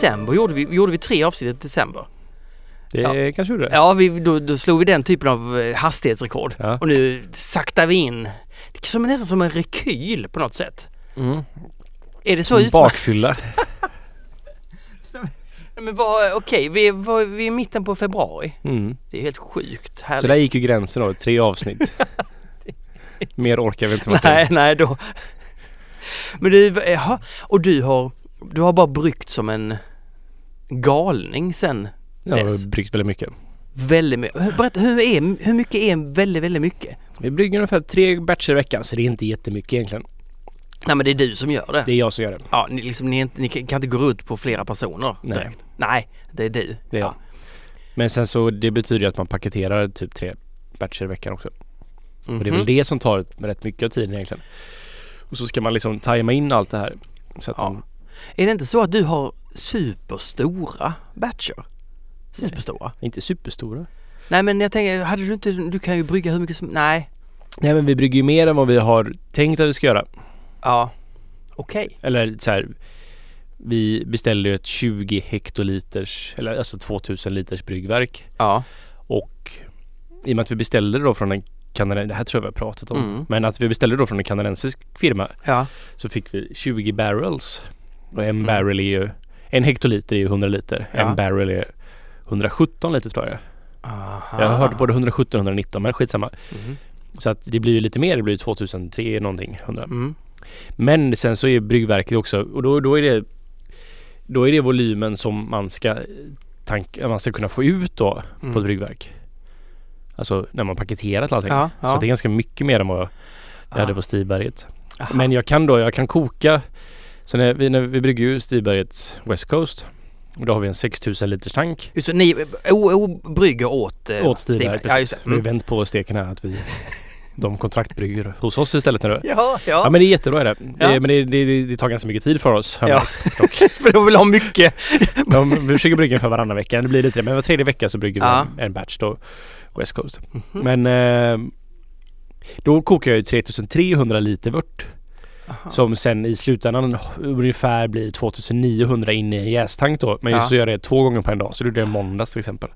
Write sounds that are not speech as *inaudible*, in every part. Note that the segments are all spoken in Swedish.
december gjorde vi, gjorde vi tre avsnitt i december. Det Ja. kanske gjorde det. Ja, vi, då, då slog vi den typen av eh, hastighetsrekord. Ja. Och nu saktar vi in. Det är som, nästan som en rekyl på något sätt. Mm. Är det så utmärkt? Bakfylla. *laughs* Men vad, okej, vi, vad, vi är i mitten på februari. Mm. Det är helt sjukt Så härligt. där gick ju gränsen då, tre avsnitt. *laughs* Mer orkar vi inte med. Nej, nej då. Men du, jaha, och du har, du har bara bryggt som en galning sen Jag har dess. bryggt väldigt mycket. Väldigt mycket. Berätta, hur, är, hur mycket är väldigt, väldigt mycket? Vi brygger ungefär tre batcher i veckan så det är inte jättemycket egentligen. Nej men det är du som gör det. Det är jag som gör det. Ja, ni, liksom, ni, ni kan inte gå ut på flera personer Nej. direkt. Nej, det är du. Det är jag. Men sen så det betyder ju att man paketerar typ tre batcher i veckan också. Och det är väl Mhm. det som tar rätt mycket av tiden egentligen. Och så ska man liksom tajma in allt det här. Så att Ja. man, Är det inte så att du har superstora batcher? Superstora? inte superstora. Nej men jag tänker, hade du inte, du kan ju brygga hur mycket som, nej. Nej men vi brygger ju mer än vad vi har tänkt att vi ska göra. Ja. Okej. Eller så här. Vi beställde ju ett 20 hektoliters, eller alltså 2000 liters bryggverk. Ja. Och i och med att vi beställde då från en kanadensisk, det här tror jag vi har pratat om. Mm. Men att vi beställde då från en kanadensisk firma Ja. så fick vi 20 barrels. Och en Mm. barrel är ju, en hektoliter är ju 100 liter. Ja. En barrel är 117 liter tror jag. Aha. Jag har hört både 117 och 119 men skitsamma. Mhm. Så att det blir ju lite mer, det blir ju 2003 någonting, 100. Mm. Men sen så är bryggverket också, och då, då är det Då är det volymen som man ska tank, man ska kunna få ut då Mm. på ett bryggverk. Alltså när man paketerat allting. Ja, Så ja. att det är ganska mycket mer än vad jag Ah. hade på Stiberget. Aha. Men jag kan då, jag kan koka. Så när vi, när vi brygger ju Stibergets West Coast. Och då har vi en 6000 liters tank. Just det, ni o, o, brygger åt, eh, Åt Stiberget. Ja, just det. Vi har Mm. vänt på steken här att vi de kontraktbrygger hos oss istället nu. *laughs* Ja, ja. Ja men det är jättebra är det. det Ja. Men det, det, det tar ganska mycket tid för oss. Ja. *laughs* För de vill ha mycket. *laughs* De, vi försöker brygga ungefär varannan vecka. Det blir lite det. Men var tredje vecka så brygger vi Ja. en, en batch då. West Coast. Mhm. Men eh, då kokar jag ju 3300 liter vört. Aha. Som sen i slutändan ungefär blir 2900 in i en jästank då. Men Ja. just så gör jag det två gånger på en dag. Så det gjorde jag måndags till exempel.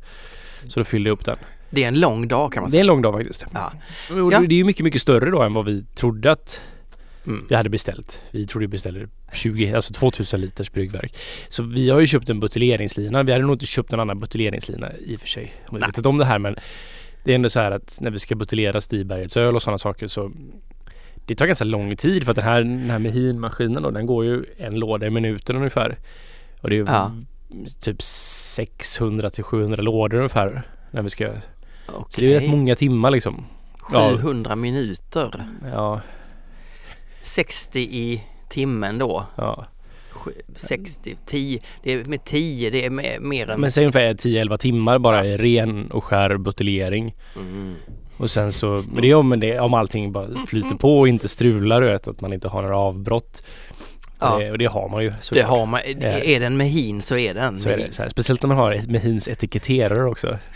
Så då fyllde jag upp den. Det är en lång dag kan man Det är säga. en lång dag faktiskt. Ja. Ja. Det är ju mycket, mycket större då än vad vi trodde att Mm. vi hade beställt. Vi trodde vi beställde 20, alltså 2000 liters bryggverk. Så vi har ju köpt en buteljeringslina. Vi hade nog inte köpt en annan buteljeringslina i och för sig. Om vi Nej. vet inte om det här men det är ändå så här att när vi ska buteljera Stibergets öl och sådana saker så det tar ganska lång tid för att den här, den här Mehin-maskinen då, den går ju en låda i minuten ungefär. Och det är Ja. typ 600 till 700 lådor ungefär när vi ska Så det är rätt många timmar liksom. Ja. 700 minuter. Ja, 60 i timmen då. ja. Sju- 60, 10. Det är med 10, det är mer, mer än... Men säg ungefär 10-11 timmar bara i ren och skär buteljering. Mm. Och sen så, men det är om, det, om allting bara flyter på och inte strular vet, att man inte har några avbrott. Ja. Det, och det har man ju Det såklart. har man. Ja. Är den med hin så är den så är det, så här, Speciellt när man har ett Mehins etiketterare också. *laughs*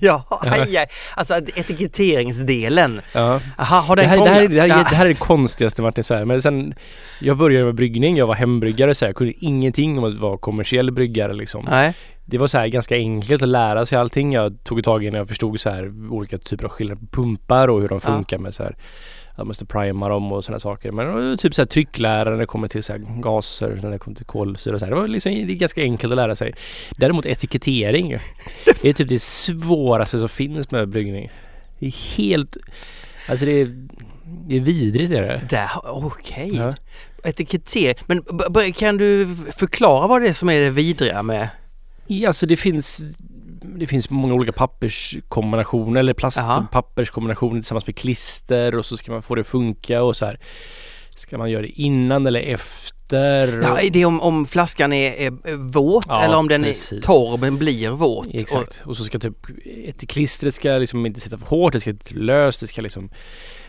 Ja, aj, aj. Alltså etiketteringsdelen. Ja. Aha, har Det, den här, det, här, är- det, här, är- Ja. det här är det konstigaste Martin så här. Men sen Jag började med bryggning, jag var hembryggare så här. Jag kunde ingenting om att vara kommersiell bryggare liksom. Nej. Det var så här ganska enkelt att lära sig allting. Jag tog tag i när jag förstod så här olika typer av skillnader på pumpar och hur de Ja. funkar med så här jag måste prima dem och sådana saker. Men det typ så här trycklära när det kommer till så här gaser, när det kommer till kolsyra och så här. Det var liksom det är ganska enkelt att lära sig. Däremot etikettering *laughs* är typ det svåraste som finns med bryggning. Det är helt... Alltså det är, det är vidrigt är det. Där, okej. Ja. Etiketter. Men kan du förklara vad det är som är det vidriga med? Ja, alltså det finns det finns många olika papperskombinationer eller plast Jaha. och papperskombinationer tillsammans med klister och så ska man få det att funka och så här. Ska man göra det innan eller efter? Ja, är det om, om flaskan är, är, är våt Ja, eller om den är precis. torr men blir våt? Exakt. Och, så ska typ ett klistret ska liksom inte sitta för hårt, det ska inte löst, det ska liksom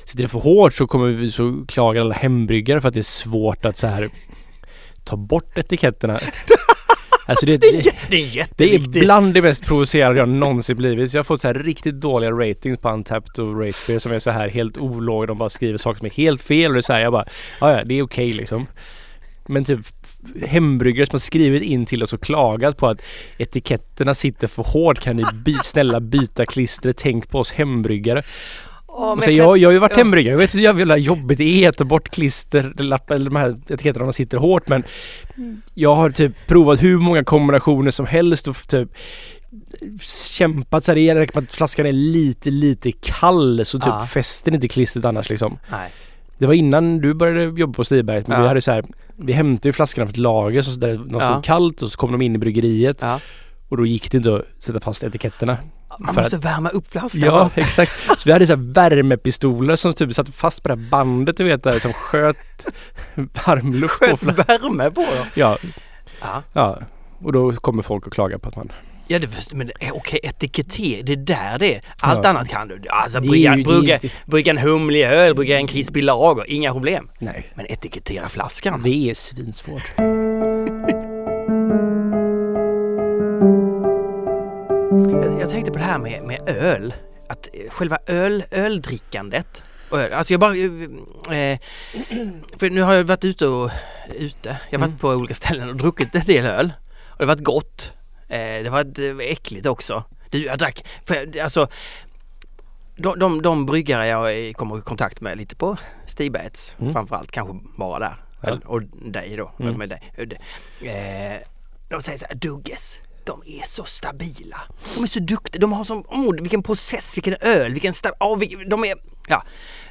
Sitter det för hårt så kommer vi så klagar alla hembryggare för att det är svårt att så här ta bort etiketterna. *laughs* Alltså det, *laughs* det, är, det, det är det är bland det mest provocerande jag någonsin blivit. Så jag har fått så här riktigt dåliga ratings på Untapped och Ratebeer som är så här helt olåga. De bara skriver saker som är helt fel och det är så här, jag bara ja ja det är okej liksom. Men typ hembryggare som har skrivit in till oss och klagat på att etiketterna sitter för hårt. Kan ni by, snälla byta klistret? Tänk på oss hembryggare. Men så jag jag, har ju varit ja. hembryggare. Jag vet hur jävla jobbigt det är att ta bort klisterlappar eller de här etiketterna de sitter hårt men jag har typ provat hur många kombinationer som helst och typ kämpat så här, det räcker med att flaskan är lite, lite kall så typ Ja. fäster inte klistret annars liksom. Nej. Det var innan du började jobba på Stiberget men Ja. vi hade så här, vi hämtade ju flaskorna från ett lager så där de Ja. stod kallt och så kom de in i bryggeriet Ja. Och då gick det inte att sätta fast etiketterna. Man måste värma upp flaskan. Ja, bara. exakt. Så vi hade så värmepistoler som typ satt fast på det här bandet du vet där som sköt varmluft på Sköt flaskan. värme på dem. Ja, Ja. ja. Och då kommer folk och klagar på att man... Ja, det, men okej, etiketter, det är där det är. Allt Ja. annat kan du. Alltså brygga, ju- brygga, brygga en humlig öl, brygga en krispig lager, inga problem. Nej. Men etikettera flaskan. Det är svinsvårt. *laughs* Jag, jag tänkte på det här med, med öl. Att eh, själva öl, öldrickandet. Alltså jag bara... Eh, för nu har jag varit ute och... Ute. Jag har varit Mm. på olika ställen och druckit en del öl. Och det har varit gott. Eh, det har varit eh, äckligt också. Du, jag drack... För, alltså, de, de, de bryggare jag eh, kommer i kontakt med lite på Stigbergets Mm. framförallt, kanske bara där. Ja. Och dig då, Mm. med dig. Eh, de säger så här, Dugges, de är så stabila. De är så duktiga, de har som, oh, vilken process, vilken öl, vilken sta- oh, vilken, de är, ja,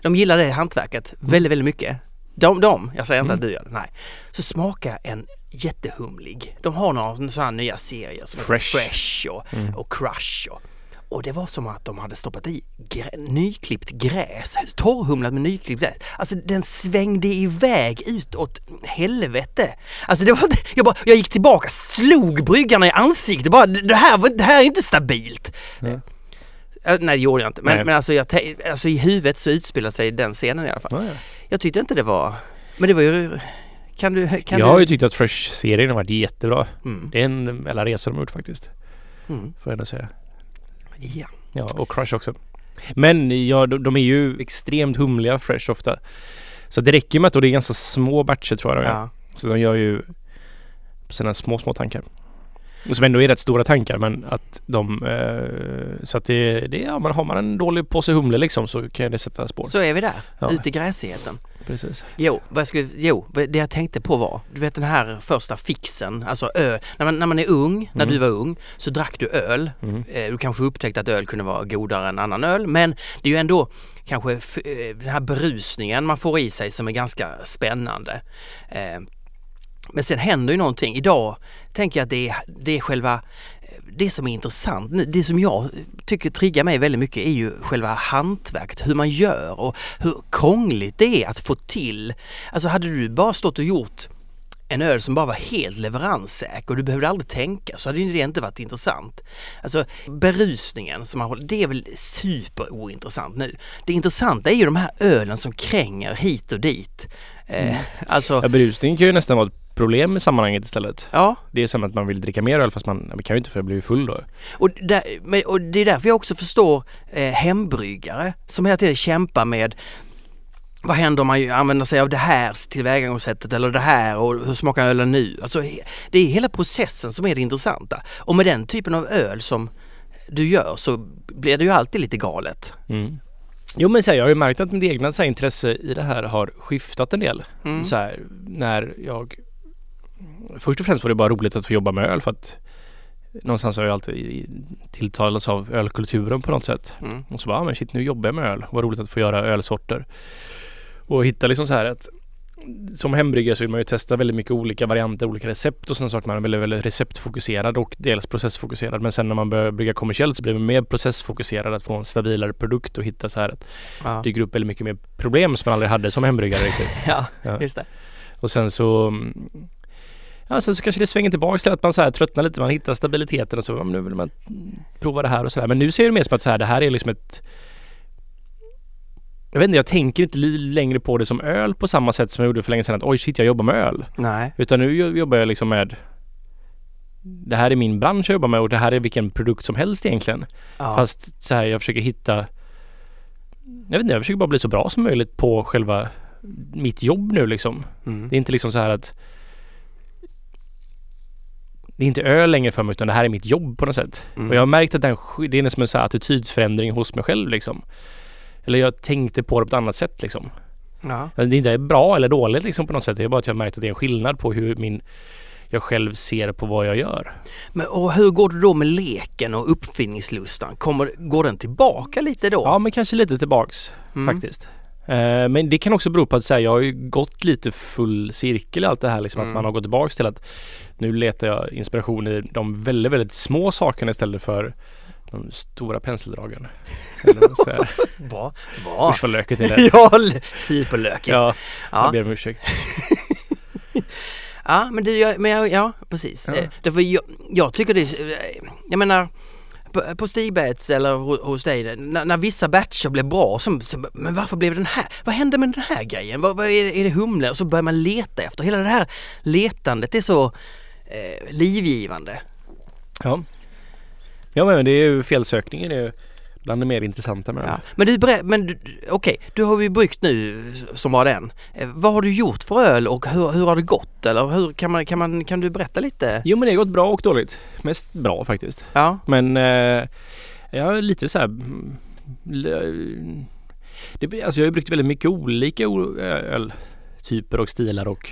de gillar det hantverket väldigt, väldigt mycket. De, de jag säger inte Mm. att du gör det, nej. Så smaka en jättehumlig. De har några sådana nya serier som Fresh. Fresh och, Mm. och Crush och, och det var som att de hade stoppat i grä, nyklippt gräs, torrhumlat med nyklippt gräs. Alltså den svängde iväg utåt helvete. Alltså det var, jag, bara, jag gick tillbaka, slog bryggarna i ansiktet bara, det här, det här är inte stabilt. Eh, Nej det gjorde jag inte, men, Nej. men alltså, jag, alltså i huvudet så utspelade sig den scenen i alla fall. Ja. Jag tyckte inte det var, men det var ju, kan du, kan jag du? har ju tyckt att Fresh-serien har varit jättebra. Mm, Det är en jävla resa de har gjort faktiskt. mm, Får jag ändå säga. Ja. Ja, och Crush också. Men ja, de, de är ju extremt humliga Fresh ofta. Så det räcker med att och det är ganska små batcher tror jag de ja. Så de gör ju sina små, små tankar. Som ändå är rätt stora tankar men att de... Eh, så att det, det ja, man har man en dålig påse humle liksom så kan det sätta spår. Så är vi där, Ja. ute i gräsigheten. Precis. Jo, vad jag skulle, jo, det jag tänkte på var, du vet den här första fixen, alltså öl. När man, när man är ung, när Mm. du var ung, så drack du öl. Mm. Eh, Du kanske upptäckte att öl kunde vara godare än annan öl, men det är ju ändå kanske eh, den här berusningen man får i sig som är ganska spännande. Eh, Men sen händer ju någonting. Idag tänker jag att det är, det är själva det som är intressant det som jag tycker triggar mig väldigt mycket är ju själva hantverket, hur man gör och hur krångligt det är att få till. Alltså hade du bara stått och gjort en öl som bara var helt leveranssäker och du behövde aldrig tänka så hade ju det inte varit intressant. Alltså berusningen som man håller, det är väl superointressant nu. Det intressanta är ju de här ölen som kränger hit och dit. Eh, alltså, Ja, berusning kan ju nästan vara ett problem i sammanhanget istället. ja. Det är som att man vill dricka mer öl fast man, man kan ju inte för jag blir full då. Och, där, och det är därför jag också förstår eh, hembryggare som hela tiden kämpar med vad händer om man använder sig av det här tillvägagångssättet eller det här och hur smakar ölen nu? Alltså, det är hela processen som är det intressanta. Och med den typen av öl som du gör så blir det ju alltid lite galet. Mm. Jo men så här, jag har ju märkt att mitt egna så här, intresse i det här har skiftat en del. Mm. Så här, när jag Först och främst var det bara roligt att få jobba med öl för att Någonstans har jag alltid tilltalats av ölkulturen på något sätt. Mm. Och så bara, ah, men shit nu jobbar jag med öl. Vad roligt att få göra ölsorter. Och hitta liksom så här att som hembryggare så vill man ju testa väldigt mycket olika varianter, olika recept och sådana saker. Man är väldigt, väldigt receptfokuserad och dels processfokuserad. Men sen när man börjar brygga kommersiellt så blir man mer processfokuserad att få en stabilare produkt och hitta så här att Ja. dyker upp väldigt mycket mer problem som man aldrig hade som hembryggare riktigt. *laughs* ja, Ja. just det. Och sen så mm, Ja sen så kanske det svänger tillbaks till att man så här tröttnar lite, man hittar stabiliteten och så, nu vill man prova det här och sådär. Men nu ser det mer som att så här, det här är liksom ett Jag vet inte, jag tänker inte längre på det som öl på samma sätt som jag gjorde för länge sedan att oj shit jag jobbar med öl. Nej. Utan nu jo- jobbar jag liksom med Det här är min bransch jag jobbar med och det här är vilken produkt som helst egentligen. Ja. Fast så här, jag försöker hitta Jag vet inte, jag försöker bara bli så bra som möjligt på själva mitt jobb nu liksom. mm. Det är inte liksom så här att det är inte öl längre för mig utan det här är mitt jobb på något sätt. Mm. Och jag har märkt att den, det är som en så attitydsförändring hos mig själv liksom. Eller jag tänkte på det på ett annat sätt liksom. Ja. Det är inte bra eller dåligt liksom på något sätt. Det är bara att jag har märkt att det är en skillnad på hur min jag själv ser på vad jag gör. Men, och hur går det då med leken och uppfinningslustan? Kommer, går den tillbaka lite då? Ja men kanske lite tillbaks Mm. faktiskt. Eh, men det kan också bero på att så här, jag har ju gått lite full cirkel i allt det här liksom. Mm. Att man har gått tillbaks till att nu letar jag inspiration i de väldigt, väldigt små sakerna istället för de stora penseldragen. Vad. Bra. *laughs* Usch vad lökigt är det. *laughs* Ja, l- superlökigt. Ja, jag ja. ber om ursäkt. *laughs* ja men du, jag, men jag, ja precis. Ja. Eh, Därför jag, jag tycker det är, eh, jag menar på, på Stigbets eller hos dig, när, när vissa batcher blev bra, så, så, men varför blev den här, vad hände med den här grejen? Vad, vad är, det, är det humle? Och så börjar man leta efter, hela det här letandet är så eh, livgivande. Ja. Ja men det är ju felsökningen är ju bland det mer intressanta med Ja. Men du, men du- okej, du har ju bryggt nu som var den. Eh, vad har du gjort för öl och hur, hur har det gått? Eller hur kan man, kan man, kan du berätta lite? Jo men det har gått bra och dåligt. Mest bra faktiskt. Ja, Men eh, jag har lite så här... mm, Det, alltså jag har bryggt väldigt mycket olika o- öltyper och stilar och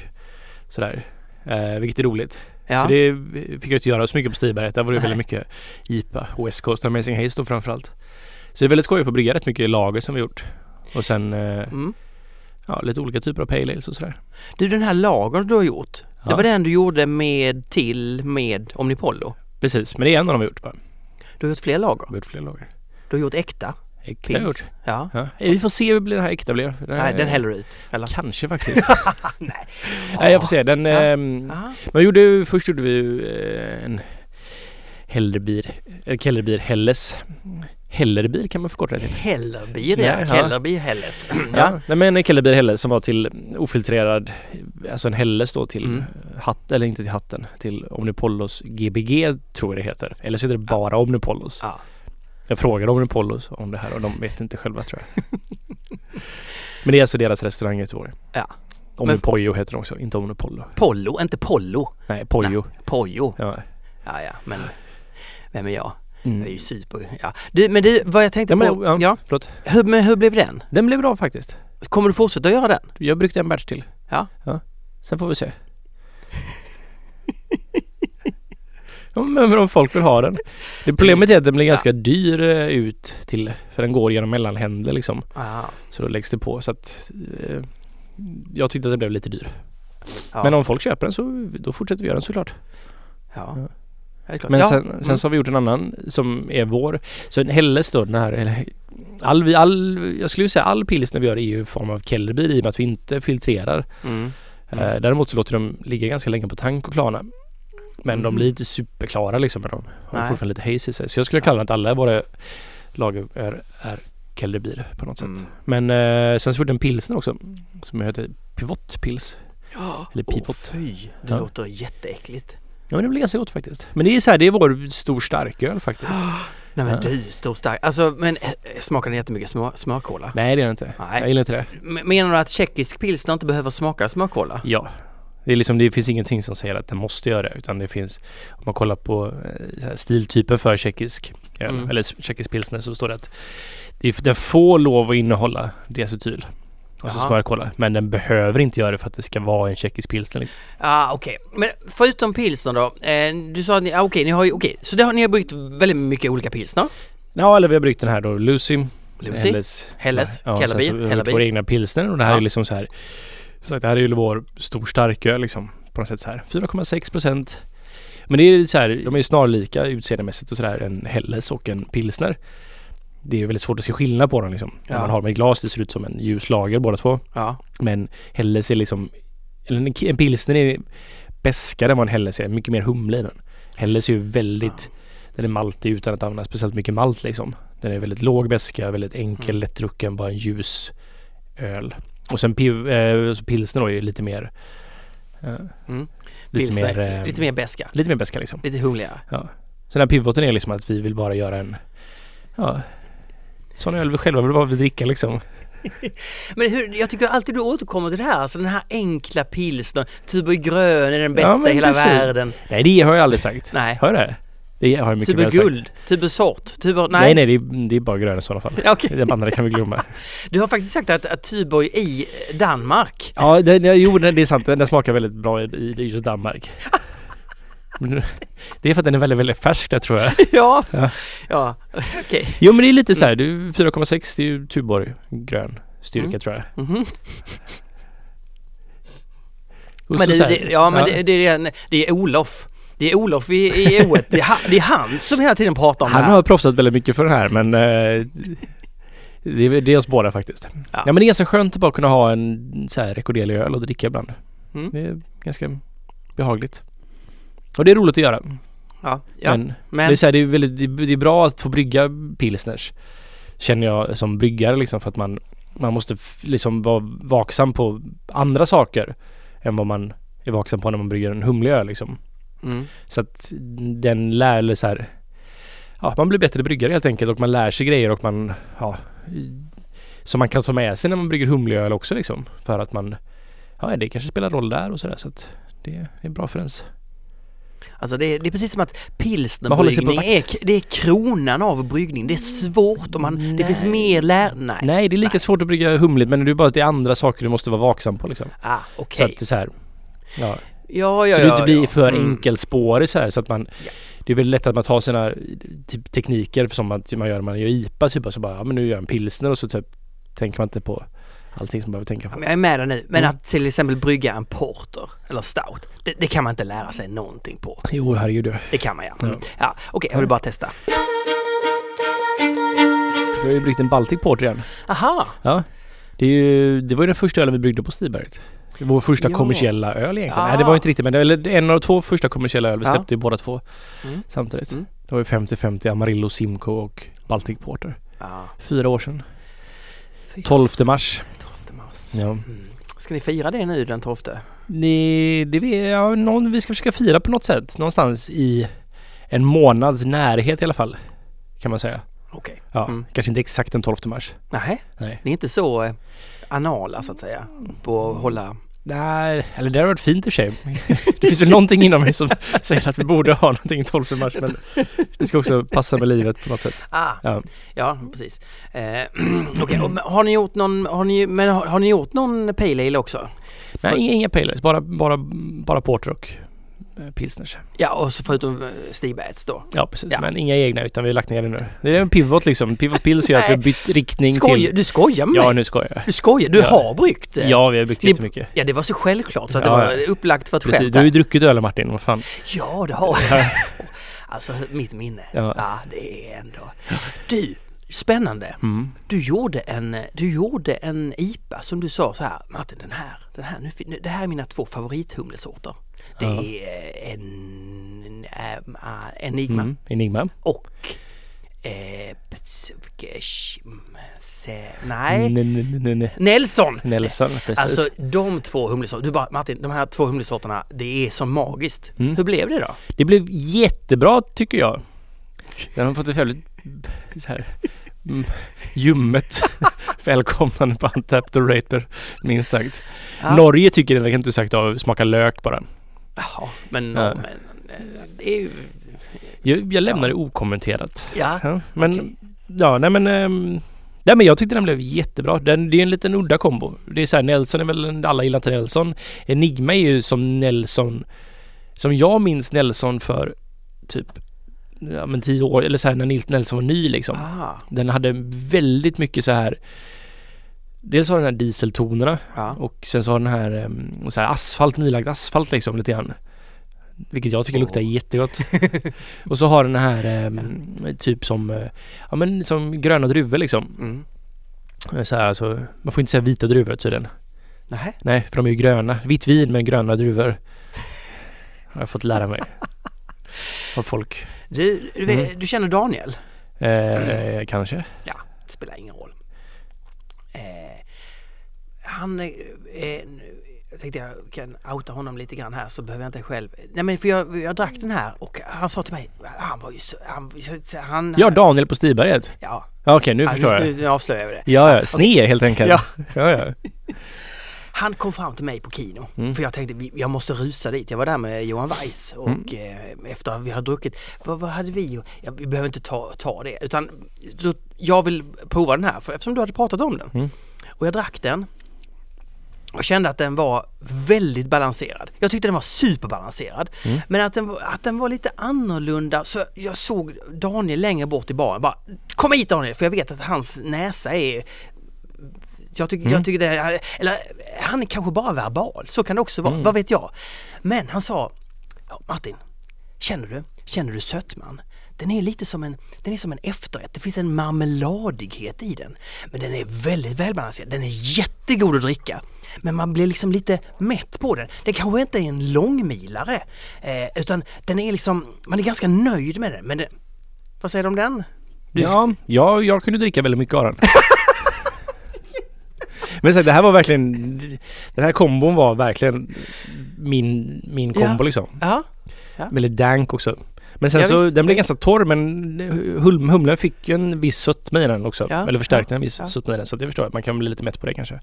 sådär. Eh, vilket är roligt. ja. För det fick jag inte göra så mycket på Stiberget. Där var det väldigt mycket IPA och West Coast och Amazing Haze då framförallt. Så det är väldigt skoj att få brygga rätt mycket lager som vi gjort. Och sen eh, Mm. ja, lite olika typer av pale ales och sådär. Du den här lagern du har gjort, det Ja. var den du gjorde med till med Omnipollo. Precis, men det är en av dem vi gjort bara. Du har gjort fler lager. Vi har gjort fler lager. Du har gjort äkta Äkta jag gjort. Ja. Ja. Eh, Vi får se hur blir det här äkta blir. Det här- Nej, den häller ut. Eller? Kanske faktiskt. *laughs* Nej. Nej, jag får se. Den, Ja. ehm, Ja. man gjorde, först gjorde vi eh, en Hellerbier, eller Kellerbier Helles. Hellerbier kan man förkorta det till. Hellerbier ja. Nej, ja. Helles. Ja, ja. nej, men en Kellerbier Helles som var till ofiltrerad, alltså en Helles då till Mm. hatt, eller inte till hatten, till Omnipollos GBG tror jag det heter. Eller så heter det bara Omnipollos. Ja. Jag frågade Omnipollos om det här och de vet inte själva tror jag. men det är alltså deras restaurang i Göteborg. Ja. Omnipojo heter de också, inte Omnipollo. Pollo, inte Pollo. Nej, Pojo. Pojo. Ja. Ja, ja, men vem är jag? Jag är Mm. ju super... Ja. Du, men du, vad jag tänkte Ja, på... ja. Ja. Förlåt. Hur, men hur blev den? Den blev bra faktiskt. Kommer du fortsätta göra den? Jag brukade en batch till. Ja. ja. Sen får vi se. ja, men om folk vill ha den. Det problemet är att den blir ganska dyr eh, ut till, för den går genom mellanhänder liksom. Ja. Så då läggs det på så att eh, jag tyckte att det blev lite dyr. Ja. Men om folk köper den så då fortsätter vi göra den såklart. Ja. Ja. Ja. Men ja. sen, sen mm. så har vi gjort en annan som är vår. Så en Helles då, den här, eller, all, all, jag skulle ju säga all pilsner vi gör är ju i form av Kellerbier i och med att vi inte filtrerar. Mm. Eh, däremot så låter de ligga ganska länge på tank och klarna. Men de Mhm. blir inte superklara liksom. Men de har Nej. fortfarande lite haze i sig. Så jag skulle kalla att alla våra lager är, är Kellerbier på något sätt. Mm. Men eh, sen så gjorde jag en pilsner också. Som heter Pivotpils. Ja. Eller pivot. fy, det Ja. låter jätteäckligt. Ja men det blir ganska gott faktiskt. Men det är så här, det är vår stor starköl faktiskt. *gasps* Nej men Ja. du, stor stark. Alltså men äh, smakar den jättemycket smör, smörkola? Nej det är det inte. Nej. Jag gillar inte det. Menar du att tjeckisk pilsner inte behöver smaka smörkola? Ja. Det, är liksom, det finns ingenting som säger att den måste göra det utan det finns Om man kollar på eh, stiltypen för tjeckisk Mm. eller tjeckisk pilsner så står det att det, den får lov att innehålla diacetyl Alltså Jaha. smörkola men den behöver inte göra det för att det ska vara en tjeckisk pilsner liksom. Ja ah, okej. Men förutom pilsner då. Eh, du sa att ni, ah, okej ni har ju, okej. Så det har, ni har bryggt väldigt mycket olika pilsner. Ja eller vi har bryggt den här då Lucy Lucy, Helles, Helles, ja, så har vi Kellerby. gjort våra egna pilsner och det här Ja. är liksom så här så att det här är ju vår stor starköl liksom på något sätt så här 4,6 procent Men det är så här, de är ju snarlika utseendemässigt och sådär en Helles och en pilsner Det är väldigt svårt att se skillnad på dem liksom Ja. man har dem i glas det ser ut som en ljus lager båda två Ja. Men Helles är liksom en, en pilsner är beskare än vad en Helles är, mycket mer humle i den Helles är ju väldigt Den är maltig utan att använda speciellt mycket malt liksom Den är väldigt låg beska, väldigt enkel, Mm. lättdrucken, bara en ljus öl Och sen så pilsner då är ju lite mer eh, Mm. Lite mer eh, lite mer beska. Lite mer beska liksom Lite humligare. Så den här pivoten är liksom att vi vill bara göra en Ja Sån öl vi själva vill bara dricka liksom *laughs* Men hur, jag tycker alltid du återkommer till det här, alltså den här enkla pilsnern. Tuborg grön är den bästa men i hela precis. världen. Nej, det har jag aldrig sagt. Nej. Jag det? Det har jag mycket sagt. guld, Tuborg sort, Tuborg... Nej, Nej, nej, det, är, det är bara grön i sådana fall. *laughs* Ja, okej. Det andra kan vi glömma. *laughs* Du har faktiskt sagt att, att Tuborg i Danmark. Ja, det, det, jo, det är sant. Den, den smakar väldigt bra i, i just Danmark. *laughs* Det är för att den är väldigt, väldigt färsk där tror jag. *laughs* Ja, Ja. ja, okej. Jo men det är lite så här, du 4,6 det är ju Tuborg grön styrka Mm. tror jag. Mhm. *laughs* Och Men det, det, ja, men Det, det, är, det är Olof. Det är Olof i, i O1. Det är, han, det är han som hela tiden pratar om Han det här. har proffsat väldigt mycket för den här men eh, det, är, det är oss båda faktiskt. Ja. Ja. men det är ganska skönt att bara kunna ha en så här rekorderlig öl och dricka ibland. Mm. Det är ganska behagligt. Och det är roligt att göra. Ja, ja. Men, Men, Det, är så här, det, är väldigt, det, är bra att få brygga pilsners. Känner jag som bryggare liksom för att man, man måste liksom vara vaksam på andra saker än vad man är vaksam på när man brygger en humlig öl liksom. mm. Så att den lär eller så här, ja man blir bättre bryggare helt enkelt och man lär sig grejer och man, ja, som man kan ta med sig när man brygger humlig öl också liksom. För att man, ja det kanske spelar roll där och sådär så att det är bra för ens. Alltså det är, det är precis som att Man pilsnerbryggning är, det är kronan av bryggning. Det är svårt och man, det Nej. finns mer lär... Nej. Nej det är lika Nej. svårt att brygga humligt men det är bara att det är andra saker du måste vara vaksam på liksom. Ah, Så okej. att det är så här, ja. Ja, ja, så ja. det inte blir ja. för Mm. enkelspårigt så här så att man Ja. Det är väldigt lätt att man tar sina typ, tekniker som att man gör när man gör IPA typ och så bara ja men nu gör jag en pilsner och så typ tänker man inte på allting som man behöver tänka Ja, på. men Jag är med dig nu, men Mm. att till exempel brygga en porter eller stout, det, det kan man inte lära sig någonting på. Jo herregud. Det kan man ja. Mm. Ja, okej, jag vill bara testa. Vi har ju bryggt en Baltic Porter igen. Aha! Ja. Det, är ju, det var ju den första ölen vi bryggde på Stiberget. Vår första Ja. kommersiella öl egentligen. Ah. Nej det var inte riktigt men det, eller en av de två första kommersiella öl vi släppte ju båda två Mm. samtidigt. Mm. Det var ju 50-50 Amarillo, Simcoe och Baltic Porter. Ja. Fyra år sedan. Fy- 12 mars. 12 mars. Ja. Mm. Ska ni fira det nu den 12? Ni, det vi, ja, någon, vi ska försöka fira på något sätt. Någonstans i en månads närhet i alla fall. Kan man säga. Okej. Ja, Mm. kanske inte exakt den 12 mars. Nej, Nej. ni är inte så eh, anala så att säga på att hålla... Nej, eller det har varit fint i och för sig. *laughs* Det finns väl någonting inom mig som säger att vi borde ha någonting 12 mars men det ska också passa med livet på något sätt. Ah, Ja. ja precis. Eh, *clears throat* och men har ni gjort någon, har ni, men har, har ni gjort någon pale ale också? Nej, inga, inga pale ales, bara, bara, bara porter och eh, pilsners. Ja, och så förutom eh, Stigbats då. Ja precis, Ja. men inga egna utan vi har lagt ner det nu. Det är en pivot liksom. Pivot Pils gör att vi *laughs* har bytt riktning Skojar, till... du skojar med Ja mig? nu skojar jag. Du skojar? Du Ja. har bryggt? eh? Ja vi har byggt Ni- jättemycket. Ja, det var så självklart så att Ja, det var ja. upplagt för ett Precis, skämt. du har ju druckit öl Martin, vad fan. Ja, det har jag. *laughs* Alltså, mitt minne. Ja. Ja, det är ändå... Du, spännande. Mm. Du gjorde en, du gjorde en IPA som du sa så här, Martin den här, den här, nu, det här är mina två favorithumlesorter. Det Ja. är en, en, Enigma Mm. Enigma. och eh, nej. Nelson! Nelson, precis. Alltså de två humlesorterna, du bara Martin, de här två humlesorterna, det är så magiskt. Mm. Hur blev det då? Det blev jättebra tycker jag. *laughs* Den har fått ett väldigt så här, mm, ljummet *laughs* välkomnande på Untapped och Rater, minst sagt. Ja. Norge tycker den, rent ut sagt, av smakar lök bara. Jaha, men, Ja. men eh, det är ju... Jag, jag lämnar Ja. det okommenterat. Ja, Ja, men, Okej. ja, nej men, ehm, nej men jag tyckte den blev jättebra. Den, det är en liten udda kombo. Det är så här, Nelson är väl, alla gillar inte Nelson. Enigma är ju som Nelson, som jag minns Nelson för typ, ja men tio år, eller så här när Nils Nelson var ny liksom. ah, Den hade väldigt mycket så här Dels har den här dieseltonerna ja. och sen så har den här, så här asfalt, nylagd asfalt liksom lite grann. Vilket jag tycker Åh. luktar jättegott. *laughs* och så har den här typ som, eh, ja men som gröna druvor liksom. Mm. Så här, alltså, man får inte säga vita druvor tydligen. Nej. Nej, för de är ju gröna. Vitt vin med gröna druvor. *laughs* Har jag fått lära mig. Av folk. Du, du, Mm. du känner Daniel? Eh, kanske. Det spelar ingen roll. Eh, han är, är, jag tänkte jag kan outa honom lite grann här så behöver jag inte själv. Nej men för jag, jag drack den här och han sa till mig, han var ju så, han, han Ja, Daniel på Stiberget. Ja. Ja, Okej, nu Ja, förstår nu, jag. nu avslöjar vi det. Ja, ja. Sne helt enkelt. Ja. ja, ja. Han kom fram till mig på Kino Mm. för jag tänkte jag måste rusa dit. Jag var där med Johan Weiss och Mm. eh, efter att vi har druckit, vad, vad hade vi? Ja, vi behöver inte ta, ta det utan då, jag vill prova den här för, eftersom du hade pratat om den. Mm. Och jag drack den och kände att den var väldigt balanserad. Jag tyckte den var superbalanserad. Mm. Men att den, att den var lite annorlunda så jag såg Daniel längre bort i baren bara Kom hit Daniel! För jag vet att hans näsa är jag tycker, Mm. jag tycker det är, eller han är kanske bara verbal, så kan det också vara, Mm. vad vet jag. Men han sa, ja, Martin, känner du, känner du sötman? Den är lite som en, den är som en efterrätt, det finns en marmeladighet i den. Men den är väldigt välbalanserad, den är jättegod att dricka. Men man blir liksom lite mätt på den. Det kanske inte är en långmilare, eh, utan den är liksom, man är ganska nöjd med den. Men det, vad säger du om den? Du- Ja, ja, jag kunde dricka väldigt mycket av den. *laughs* Men så, det här var verkligen, den här kombon var verkligen min, min kombo Ja. liksom. Ja, Väldigt dank också. Men sen Ja, så, visst, den blev ganska torr men hum, humlen fick ju en viss sötma i den också. Ja, Eller förstärkte ja, en viss ja. sötma i den. Så att jag förstår att man kan bli lite mätt på det kanske.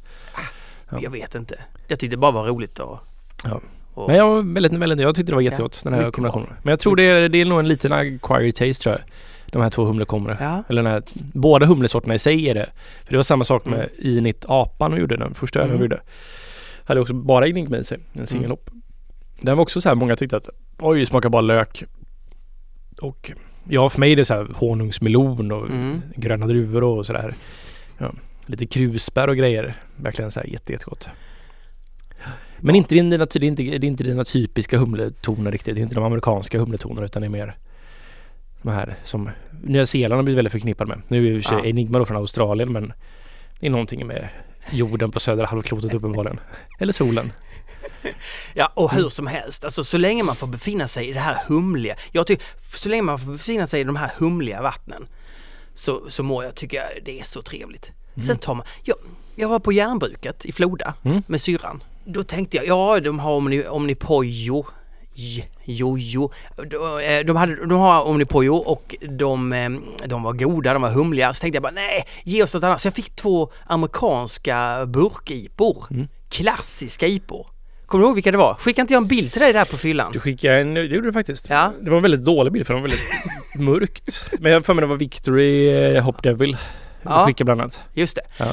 Ja. jag vet inte. Jag tyckte det bara var roligt att... Ja. och- Men jag väldigt, väldigt, jag tyckte det var jättegott den här kombinationen. Men jag tror det det är nog en liten acquired taste tror jag. De här två humlekommorna. Ja, Eller den här, båda humlesorterna i sig är det. För det var samma sak med Mm. Init apan och gjorde den första ölen Mm. gjorde. Hade också bara enigma i sig, en singelhopp. Den var också så här, många tyckte att oj, det smakar bara lök. Och ja, för mig är det så här honungsmelon och Mm. gröna druvor och sådär. Ja, lite krusbär och grejer. Verkligen så här jätte, jättegott. Men inte dina, det, är inte, det är inte dina typiska humletoner riktigt. Det är inte de amerikanska humletonerna utan det är mer de här som Nya Zeeland har blivit väldigt förknippad med. Nu är ju Ja. Enigma då från Australien men det är någonting med jorden på södra halvklotet uppenbarligen. Eller solen. *laughs* ja, och hur som helst, alltså så länge man får befinna sig i det här humliga, jag tycker, så länge man får befinna sig i de här humliga vattnen så, så mår jag, tycker jag det är så trevligt. Sen tar man, jag, jag var på järnbruket i Floda Mm. med syrran. Då tänkte jag, ja de har Omni, Omnipojo, Jojo. De, eh, de, hade, de har Omnipojo och de, eh, de var goda, de var humliga. Så tänkte jag bara, nej, ge oss något annat. Så jag fick två amerikanska burkipor. Mm. Klassiska ipor. Kommer du ihåg vilka det var? Skickade inte jag en bild till dig där på fyllan? Du skickade en, det gjorde du faktiskt. Ja. Det var en väldigt dålig bild för den var väldigt *laughs* mörkt. Men jag har för mig det var Victory eh, Hop Devil. Ja. Du skickade bland annat. Just det. Ja.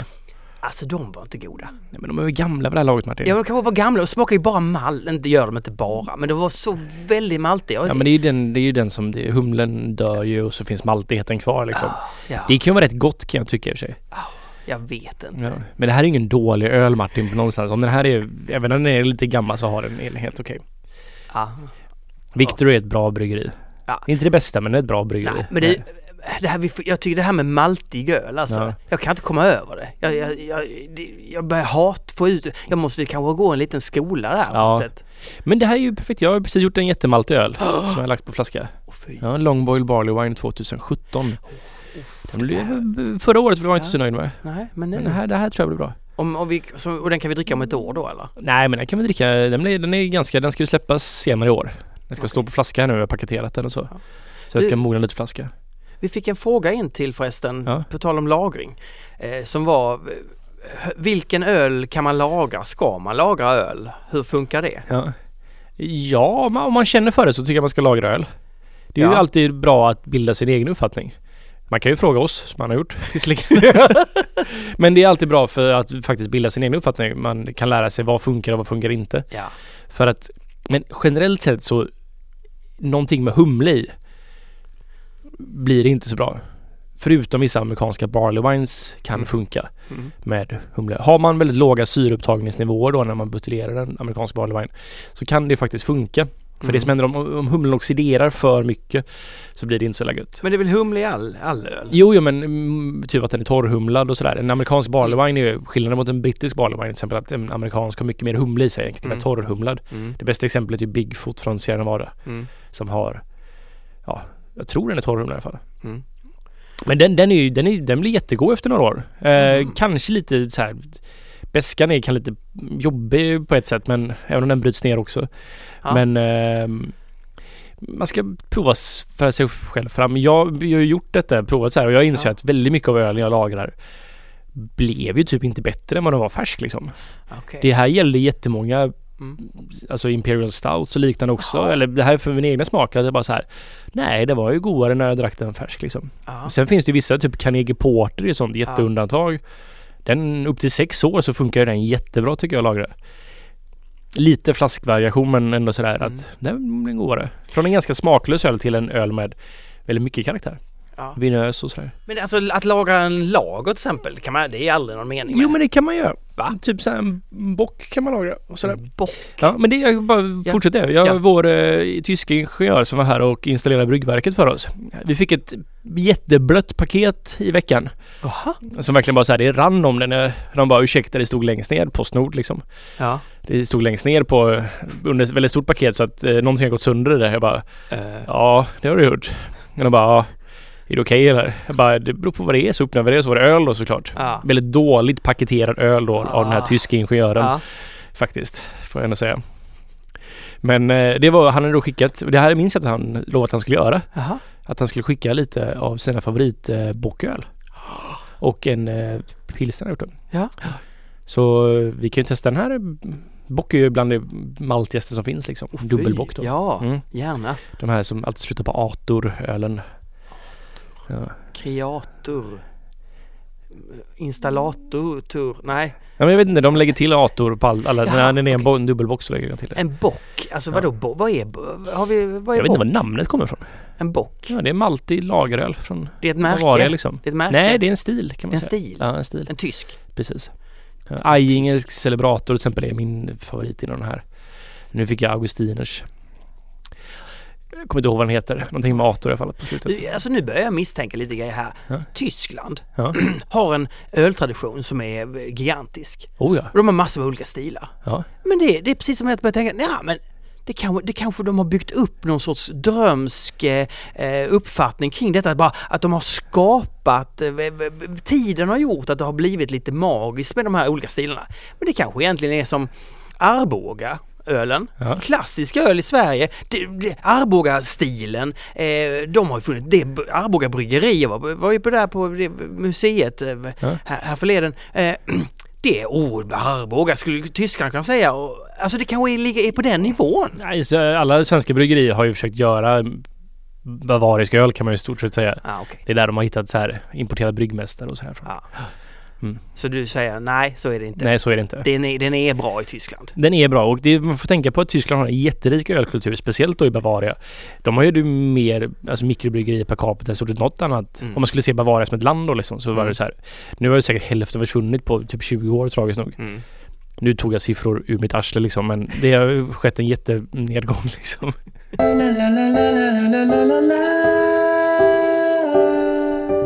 Alltså de var inte goda. Nej, men de är ju gamla på det här laget Martin. Ja, de kanske var gamla och smakar ju bara mall. Inte gör de inte bara, men de var så väldigt maltiga. Ja men det är ju den, det är ju den som, det, humlen dör ju och så finns maltigheten kvar liksom. ja, Det kan ju vara rätt gott kan jag tycka i och för sig. jag vet inte. Ja. Men det här är ju ingen dålig öl Martin på någonstans. Om den här är, även om den är lite gammal så har den är helt okej. Ja. Victor är ett bra bryggeri. Ja. Inte det bästa men det är ett bra bryggeri. Nej, men det, det här, jag tycker det här med maltig öl alltså. Ja. Jag kan inte komma över det. Jag, jag, jag, jag börjar hat, få ut Jag måste kanske gå en liten skola där på Ja. något sätt. Men det här är ju perfekt. Jag har precis gjort en jättemaltig öl som *gasps* jag har lagt på flaska. Åh, fy. Ja, Long Boil Barley Wine 2017. Den blev, förra året var jag inte Ja. så nöjd med. Nej, men nu. Men det här, det här tror jag blir bra. Om, om vi, och den kan vi dricka om ett år då eller? Nej men den kan vi dricka. Den, blir, den är ganska, den ska ju släppas senare i år. Den ska Okej. stå på flaska här nu, jag har paketerat den och så. Ja. Så jag ska mogna lite flaska. Vi fick en fråga in till förresten, Ja. på tal om lagring, eh, som var eh, vilken öl kan man lagra? Ska man lagra öl? Hur funkar det? Ja, ja om man- om man känner för det så tycker jag man ska lagra öl. Det är ju Ja. alltid bra att bilda sin egen uppfattning. Man kan ju fråga oss, som man har gjort *laughs* visserligen. *laughs* Men det är alltid bra för att faktiskt bilda sin egen uppfattning. Man kan lära sig vad funkar och vad funkar inte. Ja. För att, men generellt sett så någonting med humle i blir inte så bra. Förutom vissa amerikanska barley wines kan Mm. funka Mm. med humle. Har man väldigt låga syreupptagningsnivåer då när man buteljerar en amerikansk barley wine så kan det faktiskt funka. För Mm. det som händer om, om humlen oxiderar för mycket så blir det inte så jävla gött. Men det är väl humle i all, all öl? Jo, jo men mm, typ att den är torrhumlad och sådär. En amerikansk barley wine är ju skillnaden mot en brittisk barley till exempel att en amerikansk har mycket mer humle i sig. Den kan Mm. torrhumlad. Mm. Det bästa exemplet är Bigfoot från Sierra Nevada Mm. som har, ja, jag tror den är torrhumlad i alla fall. Mm. Men den, den, är ju, den, är, den blir jättegod efter några år. Eh, Mm. Kanske lite så här Beskan är kan lite jobbig på ett sätt men även om den bryts ner också. Ja. Men ehm, man ska prova för sig själv fram. Jag, jag har ju gjort detta, provat så här och jag inser Ja. att väldigt mycket av ölen jag lagrar blev ju typ inte bättre än vad den var färsk liksom. Okej. Det här gällde jättemånga Mm. alltså Imperial Stouts och liknande också. Jaha. Eller det här är för min egna smak. Att jag bara så här. Nej, det var ju godare när jag drack den färsk liksom. Ja. Sen finns det vissa, typ Carnegie Porter ett sånt jätteundantag. Den upp till sex år så funkar den jättebra tycker jag lagra. Lite flaskvariation men ändå sådär Mm. att den blir godare. Från en ganska smaklös öl till en öl med väldigt mycket karaktär. Ja. Vinös och sådär. Men alltså att lagra en lager till exempel, det kan man, det är aldrig någon mening med. Jo men det kan man göra. Va? Typ såhär en bock kan man lagra och sådär. Bock. Ja men det, jag bara Ja. fortsätter. Jag, Ja. vår eh, tyska ingenjör som var här och installerade bryggverket för oss. Vi fick ett jätteblött paket i veckan. Jaha. Som verkligen bara såhär, det rann om den. eh, De bara ursäkta det stod längst ner, Postnord liksom. Ja. Det stod längst ner på under ett väldigt stort paket så att eh, någonting har gått sönder i det. Jag bara, Eh, ja det har du gjort. Och de bara, ja. Är det okej eller? Jag bara, det beror på vad det är. Så öppnade vi det så var det öl då såklart. ja. Väldigt dåligt paketerad öl då av den här Ah. tyska ingenjören. Ja. Faktiskt, får jag ändå säga. Men eh, det var, han hade då skickat, och det här minns jag att han lovat att han skulle göra. Jaha. Att han skulle skicka lite av sina favoritbocköl. Och en eh, pilsner. Ja. Så eh, vi kan ju testa den här. Bock är ju bland det maltigaste som finns liksom. Fy. Dubbelbock då. Ja, Mm. gärna. De här som alltid slutar på ator-ölen. Ja. Kreator. Installator. Tur. Nej, ja men jag vet inte, de lägger till ator på all, alla. Jaha, när den är en, en dubbelbock så lägger de till det. en bock. Alltså Ja. vadå bo- Vad är, har vi, vad är Jag vet bock? inte var namnet kommer ifrån. En bock? Ja, det är maltig lageröl från Det är ett märke? Bavaria liksom. Det är ett märke? Nej, det är en stil kan man en säga. stil? Ja, en stil. En tysk? Precis. Ja, Celebrator till exempel är min favorit inom den här. Nu fick jag Augustiners. Jag kommer inte ihåg vad den heter. Någonting med ator i alla fall på slutet. Alltså nu börjar jag misstänka lite grejer här. Ja. Tyskland Ja. *clears throat* har en öltradition som är gigantisk. Oh ja. Och de har massor med olika stilar. Men det, det är precis som att jag börjar tänka, ja men det kanske, det kanske de har byggt upp någon sorts drömsk eh, uppfattning kring detta. Bara att de har skapat, eh, tiden har gjort att det har blivit lite magiskt med de här olika stilarna. Men det kanske egentligen är som Arboga ölen. Ja. Klassisk öl i Sverige. Arboga-stilen. Eh, de har ju funnits. Det, Arboga bryggeri jag var, var ju på där på det, museet eh, Ja. här, här förleden. Eh, *clears throat* det är oh, Arboga skulle tyskarna kunna säga. Alltså det kanske ligger på den nivån. Nej, alla svenska bryggerier har ju försökt göra bavarisk öl kan man ju i stort sett säga. Ah, okay. Det är där de har hittat så här importerad bryggmästare och så här. från. Mm. Så du säger nej, så är det inte. Nej, så är det inte. Den, är, den är bra i Tyskland. Den är bra och det, man får tänka på att Tyskland har en jätterik ölkultur, speciellt då i Bavaria. De har ju mer alltså mikrobryggerier per capita än stort sett något annat. Mm. Om man skulle se Bavaria som ett land då liksom, så var Mm. det så här. Nu har ju säkert hälften försvunnit på typ 20 år tragiskt nog. Mm. Nu tog jag siffror ur mitt arsle liksom men det har skett en jättenedgång *laughs* liksom.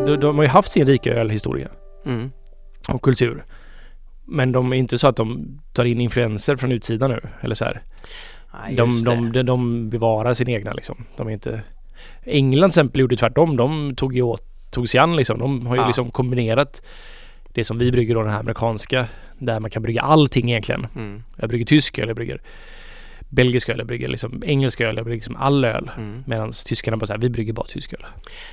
De, de har ju haft sin rika ölhistoria Mm. Och kultur. Men de är inte så att de tar in influenser från utsidan nu. Eller så här. Nej, De, de, de, de bevarar sin egna liksom. De är inte... England till exempel gjorde tvärtom. De tog, ju åt, tog sig an liksom. De har ju Ja. liksom kombinerat det som vi brygger då, den här amerikanska. Där man kan brygga allting egentligen. Mm. Jag brygger tysk öl, jag brygger belgisk öl, jag brygger liksom engelsk öl, jag brygger liksom all öl. Mm. Medan tyskarna bara såhär, vi brygger bara tysk öl.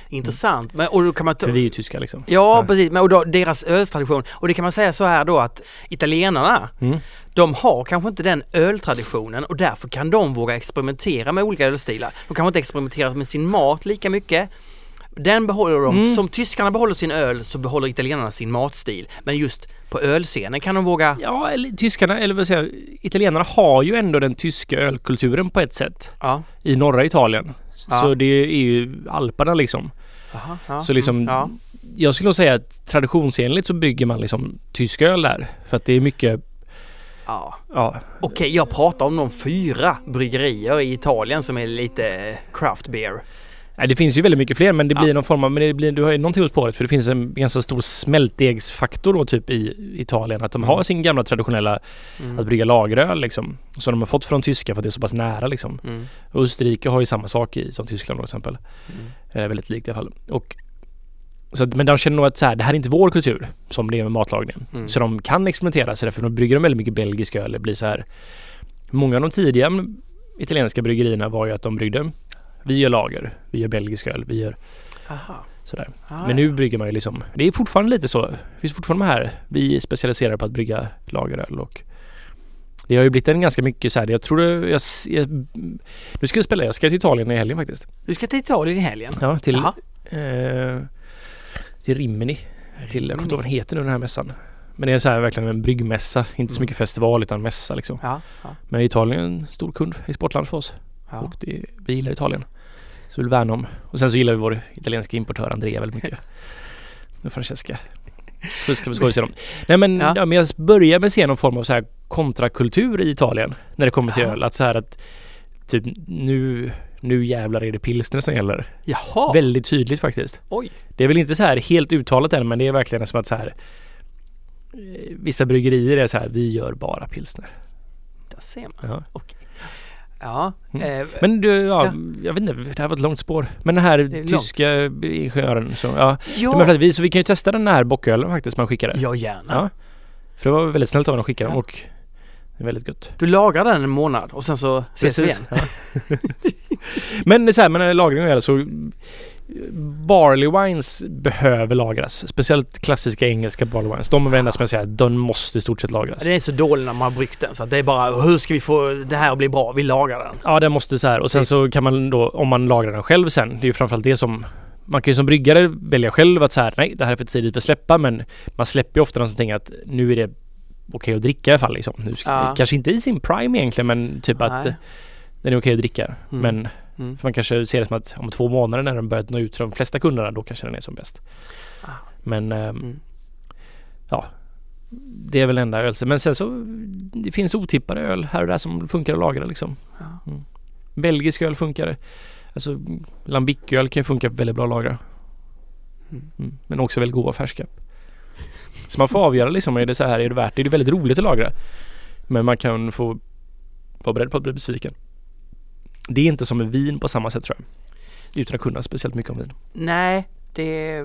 Intressant. Men, och då kan man. För vi är ju tyska liksom. Ja, Ja. precis. Men och då, deras öltradition. Och det kan man säga så här då att italienarna, Mm. de har kanske inte den öltraditionen och därför kan de våga experimentera med olika ölstilar. De kanske inte experimenterar med sin mat lika mycket. Den behåller de. Mm. Som tyskarna behåller sin öl så behåller italienarna sin matstil. Men just på ölscenen kan de våga... Ja, eller tyskarna, eller vad säger italienarna har ju ändå den tyska ölkulturen på ett sätt. Ja. I norra Italien. Ja. Så det är ju Alperna liksom. Aha, ja. Så liksom, ja. jag skulle nog säga att traditionsenligt så bygger man liksom tysk öl där. För att det är mycket, ja. ja, Okej, jag pratar om de fyra bryggerier i Italien som är lite craft beer. Nej, det finns ju väldigt mycket fler men det Ja. blir någon form av, men det blir, du har ju någonting åt spåret för det finns en ganska stor smältdegsfaktor då typ i Italien. Att de Mm. har sin gamla traditionella Mm. att brygga lageröl liksom. Som de har fått från tyska för att det är så pass nära liksom. Mm. Österrike har ju samma sak i som Tyskland till exempel. Mm. Eh, väldigt likt i alla fall. Och Så att, men de känner nog att så här, det här är inte vår kultur som det är med matlagningen. Mm. Så de kan experimentera så därför de brygger de väldigt mycket belgisk öl. Det blir så här. Många av de tidiga italienska bryggerierna var ju att de bryggde vi gör lager, vi gör belgisk öl, vi gör Aha. sådär. Ah, Men nu brygger man ju liksom, det är fortfarande lite så. Det finns fortfarande de här, vi är specialiserade på att brygga lageröl och det har ju blivit en ganska mycket så här, jag tror det, jag, jag, nu ska jag spela, jag ska till Italien i helgen faktiskt. Du ska till Italien i helgen? Ja, till, eh, till Rimini. Till, jag kommer inte ihåg vad den heter nu den här mässan. Men det är så här verkligen en bryggmässa, inte så Mm. mycket festival utan mässa liksom. Ja, ja, Men Italien är en stor kund, exportland för oss. Ja. Och det, vi gillar Italien. Så vi vill värna om. Och sen så gillar vi vår italienska importör Andrea väldigt mycket. *laughs* Och Francesca. Så ska vi skoja om. Nej men, Ja. ja. men jag börjar med att se någon form av så här kontrakultur i Italien. När det kommer till Ja. öl. Att så här att typ nu, nu jävlar är det pilsner som gäller. Jaha, Väldigt tydligt faktiskt. oj. Det är väl inte så här helt uttalat än men det är verkligen som att så här eh, Vissa bryggerier är så här, vi gör bara pilsner. Där ser man. Ja. Ja, Mm. eh, Men du, ja, Ja. jag vet inte, det här var ett långt spår. Men den här är långt. tyska ingenjören så, ja. ja, Men vi, så vi kan ju testa den här bockölen faktiskt man skickade. ja gärna. Ja. För det var väldigt snällt av honom att skicka den och det är väldigt gött. Du lagrar den en månad och sen så ses vi igen. *laughs* Men så här, men lagring är så Barley wines behöver lagras. Speciellt klassiska engelska barley wines. De är väl som jag säger, de måste i stort sett lagras. Den är så dålig när man har bryggt den så att det är bara hur ska vi få det här att bli bra? Vi lagrar den. Ja, den måste så här. Och sen så kan man då, om man lagrar den själv sen, det är ju framförallt det som man kan ju som bryggare välja själv att så här, nej det här är för tidigt att släppa men man släpper ju ofta någonting att nu är det okej att dricka i alla fall liksom. Nu ska, Ja. Kanske inte i sin prime egentligen men typ att Nej. eh, den är okej att dricka. Mm. Men Mm. för man kanske ser det som att om två månader när den börjat nå ut till de flesta kunderna då kanske den är som bäst. Ah. Men ehm, Mm. ja, det är väl enda öl. Men sen så det finns otippade öl här och där som funkar att lagra liksom. Ja. Belgisk öl funkar. Alltså lambiköl kan ju funka väldigt bra att lagra. Mm. Mm. Men också väldigt goda färska. Så man får avgöra liksom, är det så här, är det värt det? Det är väldigt roligt att lagra. Men man kan få vara beredd på att bli besviken. Det är inte som med vin på samma sätt tror jag. Utan att kunna speciellt mycket om vin. Nej, det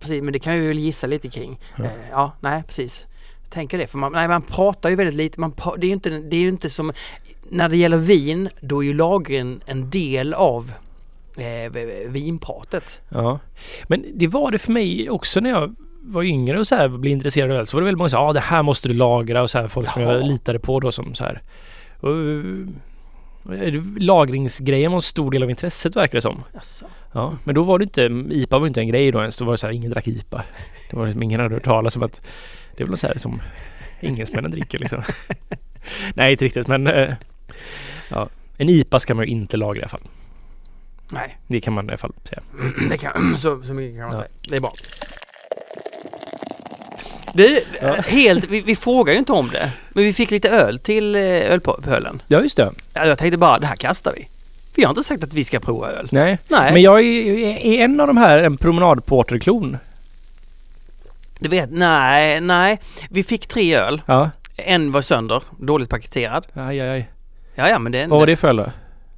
precis, men det kan vi väl gissa lite kring. Ja. Eh, ja nej precis. Jag tänker det, för man, nej, man pratar ju väldigt lite. Man, det är ju inte, det är ju inte som när det gäller vin, då är ju lagren en del av eh, vinpratet. Ja. Men det var det för mig också när jag var yngre och så här blev intresserad av öl. Så var det väldigt många som sa ah, det här måste du lagra och så här folk som Jaha. jag litade på då som så här. Och, lagringsgrejen var en stor del av intresset verkar det som. Jaså? Ja, men då var det inte, IPA var inte en grej då ens. Då var det så här, ingen drack IPA. Det var liksom, ingen hade hört talas om att det är väl så här som engelsmännen dricker liksom. *laughs* Nej, inte riktigt men eh, ja. En IPA ska man ju inte lagra i alla fall. Nej, Det kan man i alla fall säga. *clears throat* det kan, *clears throat* så, så mycket kan man Ja. säga. Det är bra. Du, Ja. helt, vi, vi frågar ju inte om det. Men vi fick lite öl till eh, ölpölen. Ja, just det. Ja, Jag tänkte bara, det här kastar vi. Vi har inte sagt att vi ska prova öl. Nej. Nej, Men jag är, är en av de här en promenadporterklon. du vet, nej, nej. Vi fick tre öl. Ja. En var sönder, dåligt paketerad. Aj, aj, aj. Ja, ja, men det... Vad var det för öl då?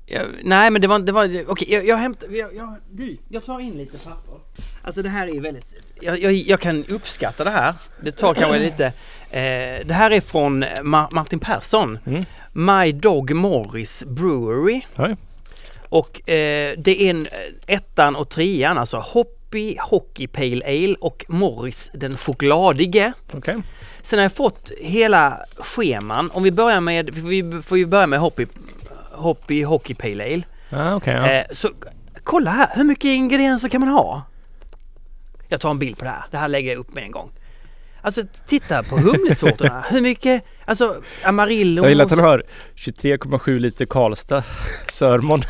Ja, nej, men det var... Det var okej, jag, jag hämtar... Jag, jag, du, jag tar in lite papper. Alltså det här är väldigt... Jag, jag, jag kan uppskatta det här. Det tar kanske lite... Eh, det här är från Ma- Martin Persson. Mm. My Dog Morris Brewery. Oj. Och eh, det är en eh, ettan och trean, alltså Hoppy Hockey Pale Ale och Morris den chokladige. Okej. Sen har jag fått hela scheman. Om vi börjar med, vi får ju börja med Hoppy, Hoppy Hockey Pale Ale. Ja, okej. ja. Eh, så kolla här, hur mycket ingredienser kan man ha? Jag tar en bild på det här. Det här lägger jag upp med en gång. Alltså titta på humlesorterna. *laughs* hur mycket, alltså Amarillo. Jag gillar att han har 23,7 liter Karlstad *laughs* Sörmon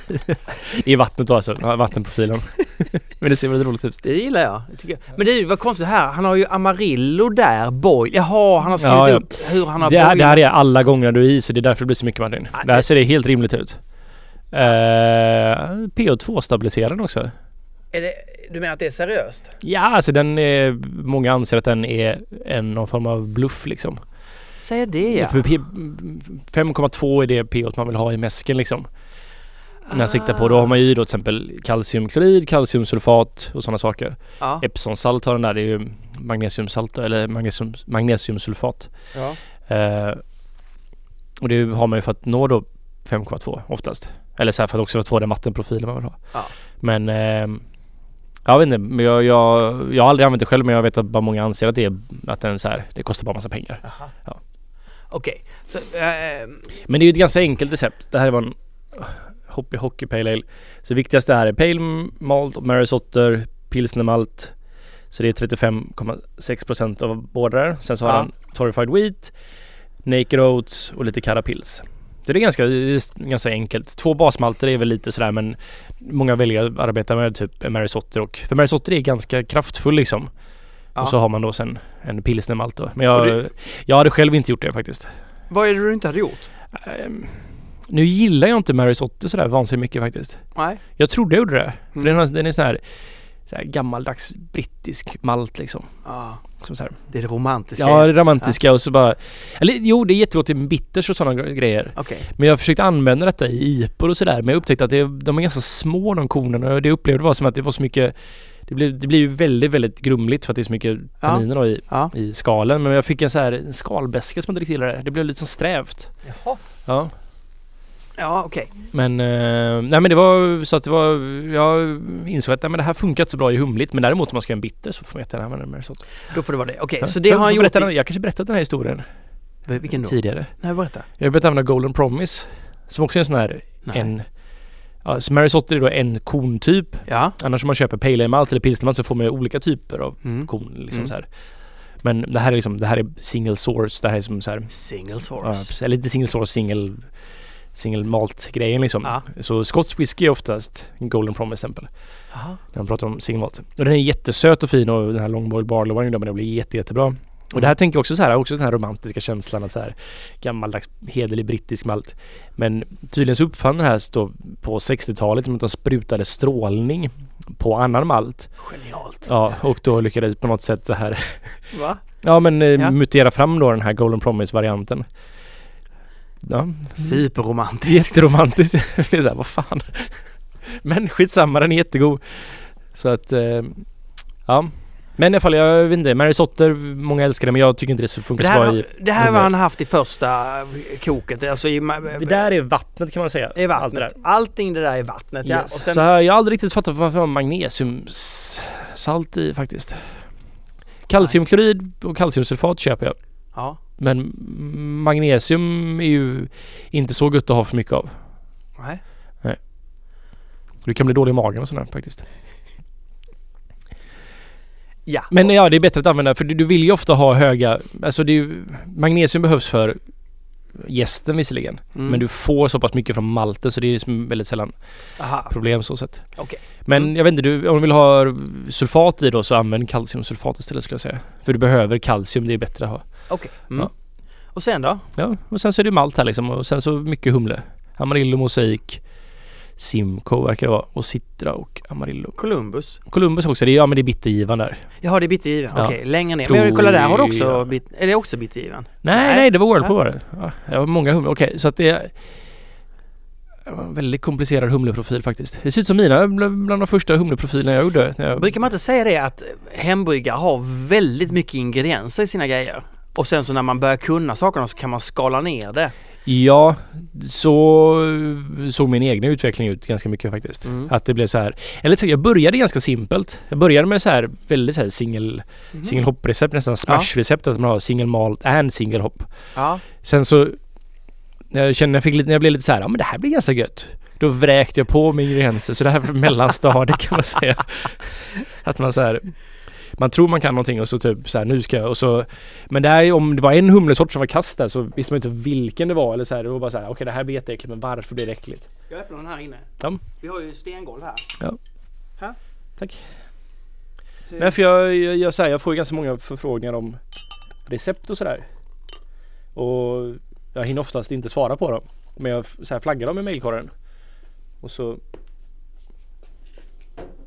i vattnet då alltså, vattenprofilen. *laughs* Men det ser väldigt roligt ut. Det gillar jag. det jag. Men det vad konstigt här. Han har ju Amarillo där, boil. Jaha, han har skrivit Ja, ja. upp hur han har Det här, det här är alla gånger du är i så det är därför det blir så mycket Martin. Ja, Det här ser det helt rimligt ut. Eh, PO2-stabiliseraren också. Är det, du menar att det är seriöst? Ja, alltså den är, många anser att den är en någon form av bluff liksom. Säger det ja. För P- 5,2 är det PO man vill ha i mäsken liksom. När jag siktar på, då har man ju då till exempel kalciumklorid, kalciumsulfat och sådana saker. Ja. Epsonsalt har den där, det är ju magnesiumsalt eller magnesium, magnesiumsulfat. ja. Eh, och det har man ju för att nå då 5,2 oftast. Eller så här för att också få den vattenprofilen man vill ha. Ja. Men eh, jag vet inte, men jag, jag, jag har aldrig använt det själv men jag vet att bara många anser att det är att den så här, det kostar bara massa pengar. Aha. Ja. Okej, så... eh, Men det är ju ett ganska enkelt recept. Det här var en Hoppy Hockey Pale Ale. Så det viktigaste här är Pale Malt, Mary Sotter, Pilsnermalt. Så det är 35,6% av båda där. Sen så har Ja. den Torrified Wheat, Naked Oats och lite Carapils. Så det är ganska, ganska enkelt. Två basmalter är väl lite sådär men många väljer att arbeta med typ Mary Sotter och för Mary Sotter är ganska kraftfull liksom. ja. Och så har man då sen en pilsnermalt då. Men jag, det- jag hade själv inte gjort det faktiskt. Vad är det du inte hade gjort? Ehm, nu gillar jag inte Mary Sotter sådär vansinnigt mycket faktiskt. Nej. Jag trodde jag gjorde det. För Mm. den, den är sån här, så här gammaldags brittisk malt liksom. Ja, Som så här. det är det romantiska. Ja, det romantiska och så bara... Eller jo, det är jättegott i bitters och sådana grejer. Okej. Men jag försökte använda detta i IPor och sådär. Men jag upptäckte att det, de är ganska små de kornen och det upplevde var som att det var så mycket... Det blir, det blir ju väldigt, väldigt grumligt för att det är så mycket Ja. tanniner då i, Ja. i skalen. Men jag fick en så här en skalbäska som jag inte riktigt gillade. Det blev lite så strävt. Jaha. Ja. Ja, okej. Men, eh, nej men det var så att det var, jag insåg att nej, men det här funkar inte så bra i humligt men däremot om man ska göra en bitter så får man jättegärna använda mer sånt. Då får det vara det. Okej, Ja. så det har han gjort i... Jag kanske berättat den här historien Vilken då? tidigare. Nej, berätta. Jag har börjat använda Golden Promise som också är en sån här Nej. en Ja, så Mary Sotter är då en kontyp. Ja. Annars om man köper Pale Ale Malt eller pilsnermalt så får man ju olika typer av Mm. kon. Liksom Mm. så här. Men det här är liksom, det här är single source. Det här är som så här, Single ja, source. precis. eller inte single source, single single malt grejen liksom. Ja. Så skotsk whisky är oftast en Golden Promise exempel. Jaha. När man pratar om single malt. Och den är jättesöt och fin och den här long boiled barley wine men det blir jätte, jättebra. Och det här tänker jag också så här, också den här romantiska känslan att så här gammaldags hederlig brittisk malt. Men tydligen så uppfann den här då på 60-talet med att de sprutade strålning på annan malt. Genialt. Ja, och då lyckades på något sätt så här Va? *laughs* Ja men eh, Ja. mutera fram då den här Golden Promise-varianten. Ja, Superromantiskt. jätteromantiskt. Det *laughs* är så här, vad fan. Men skitsamma, den är jättegod. Så att, eh, ja. Men i alla fall, jag vet inte, Mary Sotter, många älskar det men jag tycker inte det så funkar Det så bra här, i... det här var humle. han haft i första koket. Alltså i, Det där är vattnet kan man säga. är Allt det vattnet. där. Allting det där är vattnet. Ja. Och Yes. sen, Så här, jag har aldrig riktigt fattat varför man har magnesiumsalt i faktiskt. Kalciumklorid och kalciumsulfat köper jag. ja. Men magnesium är ju inte så gott att ha för mycket av. Nej. Du kan bli dålig i magen och sådär faktiskt. Ja. Men ja, det är bättre att använda för du, du vill ju ofta ha höga, alltså det är ju, magnesium behövs för gästen visserligen. Mm. Men du får så pass mycket från malten så det är som väldigt sällan Aha. problem så sett. Okej. Men Mm. jag vet inte, du, om du vill ha sulfat i då så använd kalciumsulfat istället skulle jag säga. För du behöver kalcium, det är bättre att ha. Okej. Mm. Ja. Och sen då? Ja, och sen så är det malt här liksom och sen så mycket humle. Amarillo, mosaik, Simcoe verkar det vara och Citra och Amarillo. Columbus. Columbus också, det är, ja men det är bittergivan där. Jaha, det är bittergivan. Ja. Okej, längre ner. Tror Men jag kolla där, har du också bit, är det också bittergivan? Nej, Nej. nej, det var Whirlpool var det. Ja, jag har många humle. Okej, så att det är det var en väldigt komplicerad humleprofil faktiskt. Det ser ut som mina, bland de första humleprofilerna jag gjorde. Jag, Brukar man inte säga det att hembryggare har väldigt mycket ingredienser i sina grejer? Och sen så när man börjar kunna sakerna så kan man skala ner det. Ja, så såg min egna utveckling ut ganska mycket faktiskt. Mm. Att det blev så här. Eller jag började ganska simpelt. Jag började med så här väldigt så här single, Mhm. single hop recept, nästan smash-recept. Att man har single malt and single hop. Ja. Sen så jag kände jag fick lite, när jag blev lite så här, ja men det här blir ganska gött. Då vräkte jag på med ingredienser. Så det här var mellanstadiet kan man säga. *laughs* Att man så här man tror man kan någonting och så typ så här, nu ska jag och så Men det här, om det var en humlesort som var kast där så visste man inte vilken det var eller så här. Det var bara så här, okej det här blir jätteäckligt men varför blir det äckligt? Jag öppnar den här inne. Ja. Vi har ju stengolv här. Tack. Men för jag, jag, jag, så här, jag får ju ganska många förfrågningar om recept och sådär. Och jag hinner oftast inte svara på dem. Men jag så här, flaggar dem i mailkorgen. Och så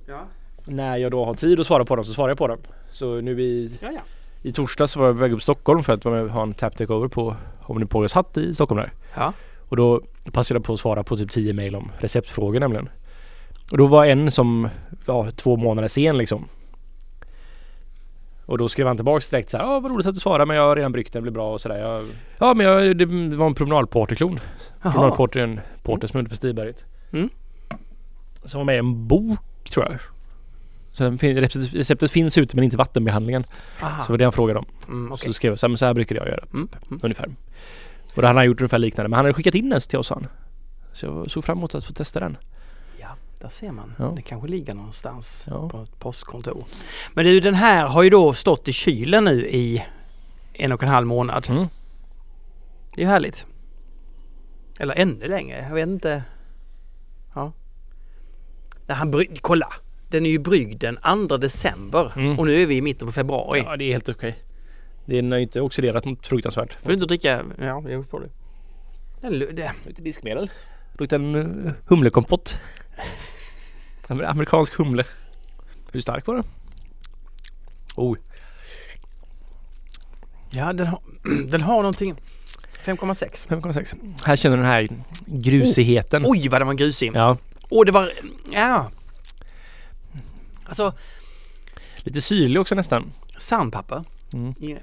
Ja. När jag då har tid att svara på dem så svarar jag på dem. Så nu i, Ja, ja. i torsdags var jag på väg upp till Stockholm för att vara med och ha en tap takeover på Omnipollos hatt i Stockholm där. Ja. Och då passade jag på att svara på typ 10 mejl om receptfrågor nämligen. Och då var en som var två månader sen liksom. Och då skrev han tillbaks direkt så här. Ja vad roligt att du svarar men jag har redan bryggt den, blir bra och sådär. Jag, ja men jag, det var en promenadporterklon. Promenadporter är en porter som är för Stiberget. Mm. Som var med i en bok tror jag. Så receptet, finns ute men inte vattenbehandlingen. Aha. Så var det han frågade om. Mm, okej. Så skrev jag så här, men så här brukar jag göra. Mm, mm. Ungefär. Och då hade han gjort ungefär liknande. Men han hade skickat in den till oss han. Så jag såg fram emot att få testa den. Ja, där ser man. Ja. Det kanske ligger någonstans Ja. på ett postkontor. Men du, den här har ju då stått i kylen nu i en och en halv månad. Mm. Det är ju härligt. Eller ännu längre. Jag vet inte. Ja. När han bry- Kolla! Den är ju bryggd den 2 december Mm. och nu är vi i mitten på februari. Ja det är helt okej. Den har ju inte oxiderat något fruktansvärt. Får du inte dricka? Ja, jo får du. Den, det. Lite diskmedel. Luktar en uh, humlekompott. Amer- Amerikansk humle. Hur stark var den? Oh, Ja, den har, *clears throat* den har någonting. 5,6. 5,6. Här känner du den här grusigheten. Oj vad den var grusig! Ja, Åh det var... Ja! Alltså lite syrlig också nästan. sandpapper. Mm. I-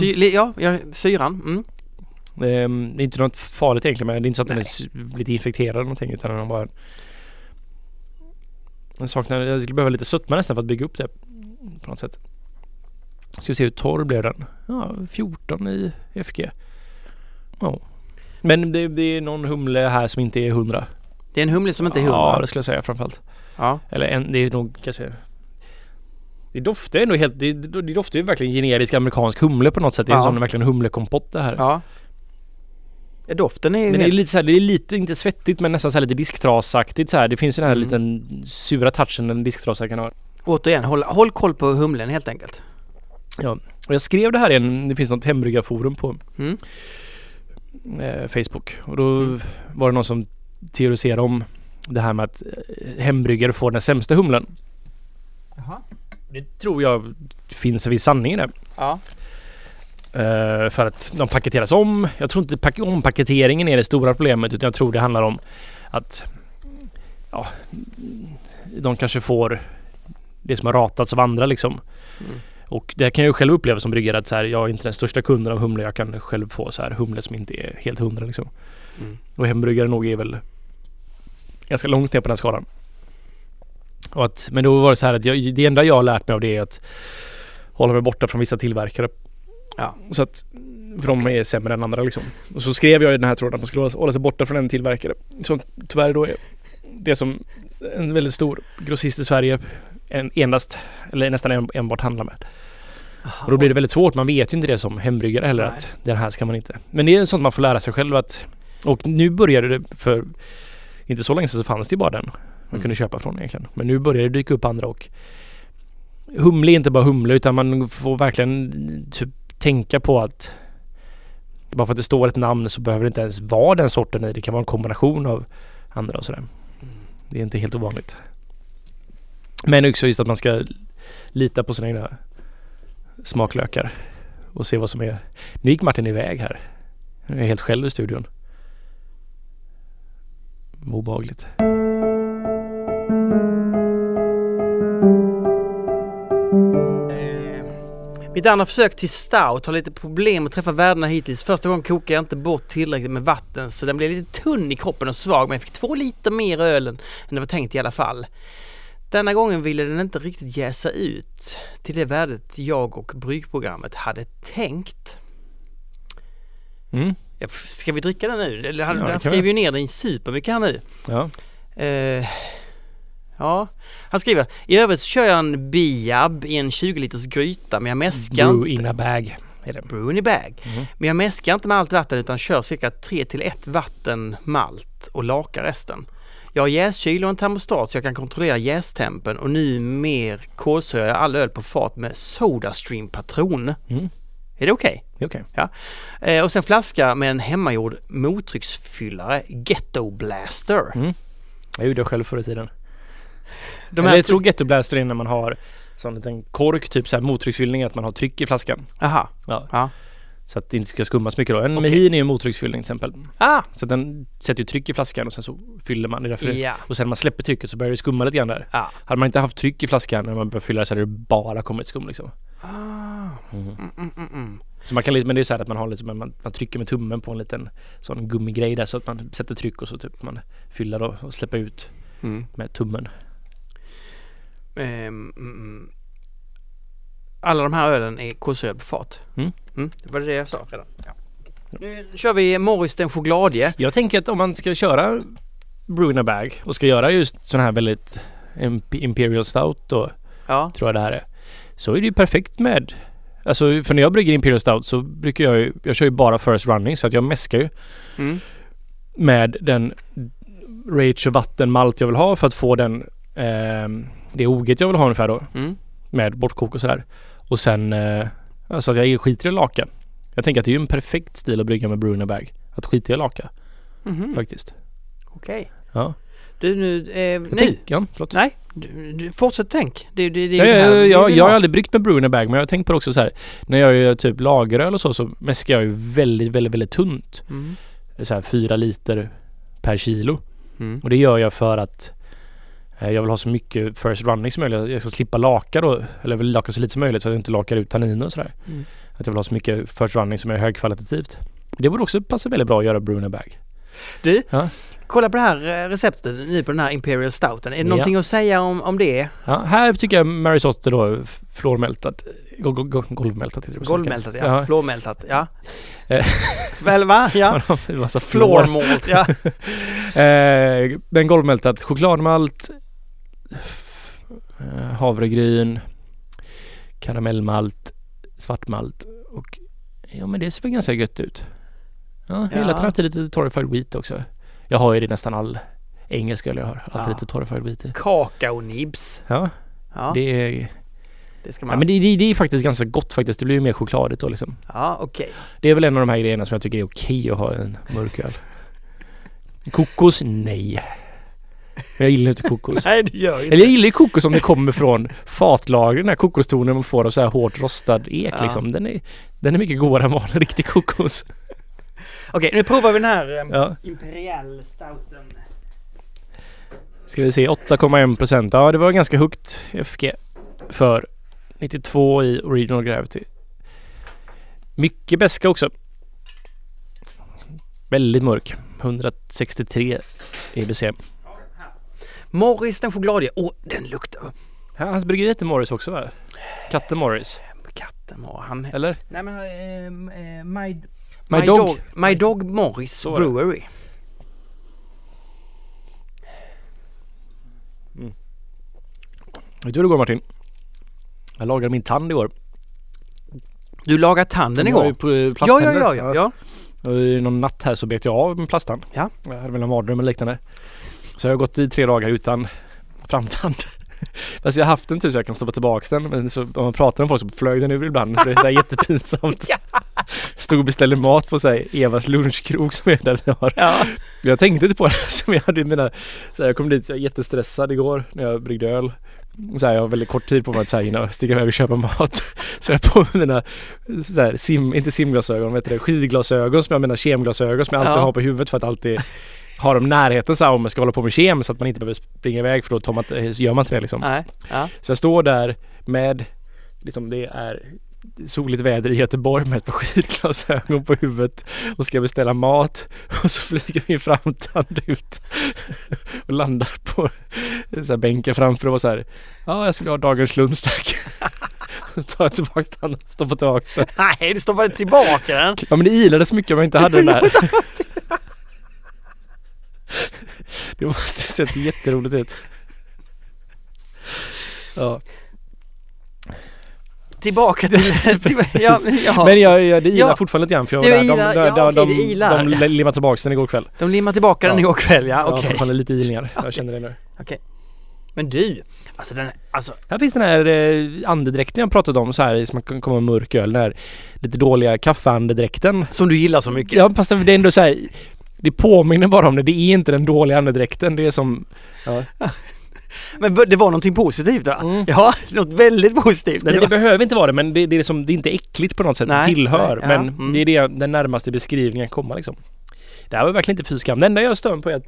Sy, ja, ja, syran. Mm. Ehm, det är inte något farligt egentligen men det är inte så att den är sy- lite infekterad eller någonting utan den har bara Den saknar, jag skulle behöva lite sötma nästan för att bygga upp det på något sätt. Ska vi se hur torr blev den? Ja, 14 i FG. Ja. Men det, det är någon humle här som inte är 100. Det är en humle som inte är Ja, hundra. det skulle jag säga framförallt. Ja. Eller en, det är nog kanske Det doftar ändå helt, det, det doftar ju verkligen generisk amerikansk humle på något sätt. Det är Ja. en sån verkligen humlekompott det här. ja. ja. Doften är ju Men det är helt... lite så här, det är lite, inte svettigt men nästan så här lite disktrasaktigt så här. Det finns ju den här Mm. liten sura touchen en disktrasa kan ha. Återigen, håll, håll koll på humlen helt enkelt. Och jag skrev det här i en, det finns något hembryggarforum på Mm. eh, Facebook. Och då Mm. var det någon som teoriserade om det här med att eh, hembryggare får den sämsta humlen. Det tror jag finns en viss sanning i det. Ja. Eh, för att de paketeras om. Jag tror inte ompaketeringen är det stora problemet utan jag tror det handlar om att ja, de kanske får det som har ratats av andra liksom. Mm. Och det kan jag ju själv uppleva som bryggare att så här, jag är inte den största kunden av humle. Jag kan själv få så här humle som inte är helt hundra liksom. Mm. Och hembryggare nog är väl ganska långt ner på den skalan. Och att, men då var det så här att jag, det enda jag har lärt mig av det är att hålla mig borta från vissa tillverkare. Ja. Så att för de är sämre än andra liksom. Och så skrev jag i den här tråden att man skulle hålla- sig borta från en tillverkare. Som tyvärr då är det som en väldigt stor grossist i Sverige en, endast, eller nästan en, enbart handlar med. Och då blir det väldigt svårt. Man vet ju inte det som hembryggare heller Nej. att den här ska man inte. Men det är sånt man får lära sig själv att och nu började det för inte så länge sedan så fanns det ju bara den man Mm. kunde köpa från egentligen. Men nu börjar det dyka upp andra och Humle är inte bara humle utan man får verkligen typ tänka på att bara för att det står ett namn så behöver det inte ens vara den sorten i. Det kan vara en kombination av andra och sådär. Det är inte helt ovanligt. Men också just att man ska lita på sina egna smaklökar och se vad som är. Nu gick Martin iväg här. Jag är helt själv i studion. Obehagligt. Eh, Mitt andra försök till stout har lite problem att träffa värdena hittills. Första gången kokade jag inte bort tillräckligt med vatten så den blev lite tunn i kroppen och svag men jag fick två liter mer öl än än det var tänkt i alla fall. Denna gången ville den inte riktigt jäsa ut till det värdet jag och bryggprogrammet hade tänkt. Mm. Ska vi dricka den nu? Eller Han, Ja, han skrev ju ner den supermycket här nu. Ja. Eh, ja, han skriver i övrigt så kör jag en biab i en 20 liters gryta men jag mäskar Brew in a bag. Är det. Brew in a bag. Mhm. Men jag mäskar inte med allt vatten utan kör cirka 3 till 1 vatten malt och lakar resten. Jag har jäskyl och en termostat så jag kan kontrollera jästempen och nu mer kolsyrar jag all öl på fat med Sodastream-patron. Mm. Är det okej? Är okej. Eh, och sen flaska med en hemmagjord mottrycksfyllare Ghetto Blaster. Mm. Jag gjorde det själv förr i tiden. De Eller jag tror Ghetto Blaster är när man har sån liten kork, typ så här mottrycksfyllning, att man har tryck i flaskan. Aha. Ja. Ja. Så att det inte ska skummas mycket då. En Okej. Mehin är ju mottrycksfyllning till exempel. Ah! Så den sätter ju tryck i flaskan och sen så fyller man. Det därför Ja. och sen när man släpper trycket så börjar det skumma lite grann där. Ja. Hade man inte haft tryck i flaskan när man börjar fylla så hade det bara kommit skum liksom. Ah. Mm, mm, mm, mm. Så man kan lite, men det är så här att man har lite, man, man trycker med tummen på en liten sån gummigrej där så att man sätter tryck och så typ man fyller då och släpper ut Mm. med tummen. Ehm, mm. Alla de här ölen är kolsyra på fat. Mm. Det var det jag sa redan. Ja. Nu kör vi Morris den chokladie. Jag tänker att om man ska köra Brew in a bag och ska göra just sån här väldigt imp- Imperial Stout då, Ja. tror jag det här är. Så är det ju perfekt med Alltså för när jag brygger Imperial Stout så brukar jag ju, jag kör ju bara first running så att jag mäskar ju Mm. med den rage och vatten malt jag vill ha för att få den ehm, det oget jag vill ha ungefär då Mm. med bortkok och sådär. Och sen eh, alltså att jag skiter i laka. Jag tänker att det är ju en perfekt stil att brygga med Bruno Bag. Att skita i laka Mhm. faktiskt. Okej. Ja. Du nu... Eh, nej. Tänk, ja, förlåt. Nej. Du, du, fortsätt tänk. Det, det, det, Ja, här jag, jag, jag har ha. aldrig bryggt med Bruno Bag men jag har tänkt på det också så här. När jag gör typ lageröl och så så mäskar jag ju väldigt, väldigt, väldigt tunt. Mm. Så här fyra liter per kilo. Mm. Och det gör jag för att eh, jag vill ha så mycket first running som möjligt. Jag ska slippa laka då. Eller jag vill laka så lite som möjligt så att jag inte lakar ut tanniner och sådär. Mm. Att jag vill ha så mycket first running som är högkvalitativt. Det borde också passa väldigt bra att göra Bruno Bag. Du, Ja. Kolla på det här eh, receptet nu på den här Imperial Stouten. Är det Ja. någonting att säga om, om det? Ja, här tycker jag Mary Sotter då flormältat, go, go, go, golvmältat. Golvmältat, ja. Flormältat, ja. *laughs* Eh. Väl va? *laughs* Ja. En massa flor. Flormalt, ja. *laughs* Eh, men golvmältat chokladmalt, eh, havregryn, karamellmalt, svartmalt och ja men det ser väl ganska gött ut. Ja, hela Ja. tiden haft lite torrified wheat också. Jag har ju det i nästan all engelsk öl jag har. Alltid Ja. lite torrified wheat i. Kakaonibs. Ja, Ja, det, det är, ska ja, man men det, det, det är faktiskt ganska gott faktiskt. Det blir ju mer chokladigt då liksom. Ja, okej. Det är väl en av de här grejerna som jag tycker är okej att ha en mörköl. Kokos? Nej. Men jag gillar inte kokos. *laughs* Nej, det gör ju Eller jag gillar ju kokos om det kommer från fatlagren, den här kokostonen man får av så här hårt rostad ek Ja. liksom. Den är, den är mycket godare än vanlig riktig kokos. Okej, nu provar vi den här um, Ja. Imperial Stouten. Ska vi se, 8,1 procent. Ja, det var ganska högt FG för 92 i Original Gravity. Mycket beska också. Väldigt mörk. 163 EBC. Morris den chokladie. Åh, den luktar... Hans bryggeri heter Morris också va? Katten Morris. Katten var han... Eller? Nej men... eh, my, My, Dog. My Dog Morris Så var det. Brewery. Vet du hur det går Martin? Jag lagade min tand igår. Du lagade tanden Jag igår? ju eh, Ja, ja, plasttänder. ja, ja, ja. Och i någon natt här så bet jag av min plasttand. Ja. Jag hade väl en mardröm eller liknande. Så jag har gått i tre dagar utan framtand. *laughs* Fast jag har haft den tur så jag kan stoppa tillbaka den. Men så om man pratar med folk så flög den ur ibland. Det är jättepinsamt. *laughs* Stod och beställde mat på sig Evas lunchkrog som är där vi har. ja. Jag tänkte inte på det. *laughs* Som jag hade mina, så här, jag kom dit jag jättestressad igår när jag bryggde öl. Så här, jag har väldigt kort tid på mig att så här, hinna sticka iväg och köpa mat. Så jag har på mig mina, så här, sim, inte simglasögon, vad heter det, skidglasögon som jag menar kemglasögon som jag alltid Ja. har på huvudet för att alltid ha dem i närheten så här, om jag ska hålla på med kem så att man inte behöver springa iväg för då tar man, så gör man inte det liksom. Nej. Ja. Så jag står där med, liksom det är soligt väder i Göteborg med ett par skidglasögon på huvudet och ska beställa mat *laughs* och så flyger min framtand ut *laughs* och landar på så här bänken framför och var så här Ja, jag skulle ha dagens lunch tack. *laughs* Tar jag tillbaka den stoppar tillbaka den. Nej, du stoppade tillbaka den. Ja men det ilade så mycket om jag inte hade den där. Det måste sett jätteroligt ut. Ja. Tillbaka till... *laughs* till ja, men, ja. Men jag, jag, det ilar Ja. fortfarande lite grann för jag var där. De, de, ja, de, okej, det de, de limmade tillbaka den igår kväll. De limmar tillbaka den Ja. igår kväll, ja. Jag har Okej. fortfarande lite ilningar. Jag känner det nu. Men du, alltså den... Alltså, Här finns den här eh, andedräkten jag pratat om så här som man kan komma med mörk öl. Den här lite dåliga kaffeandedräkten. som du gillar så mycket. Ja fast det är ändå så här. Det påminner bara om det. Det är inte den dåliga andedräkten. Det är som... Ja. *laughs* Men det var någonting positivt va? Mm. Ja, *laughs* något väldigt positivt. Nej, Det det behöver inte vara det men det, det, är, liksom, det är inte äckligt på något sätt. Nej, det tillhör. nej, ja, men mm. det är det, den närmaste beskrivningen komma liksom. Det här var verkligen inte fy skam. Det enda jag stör på är att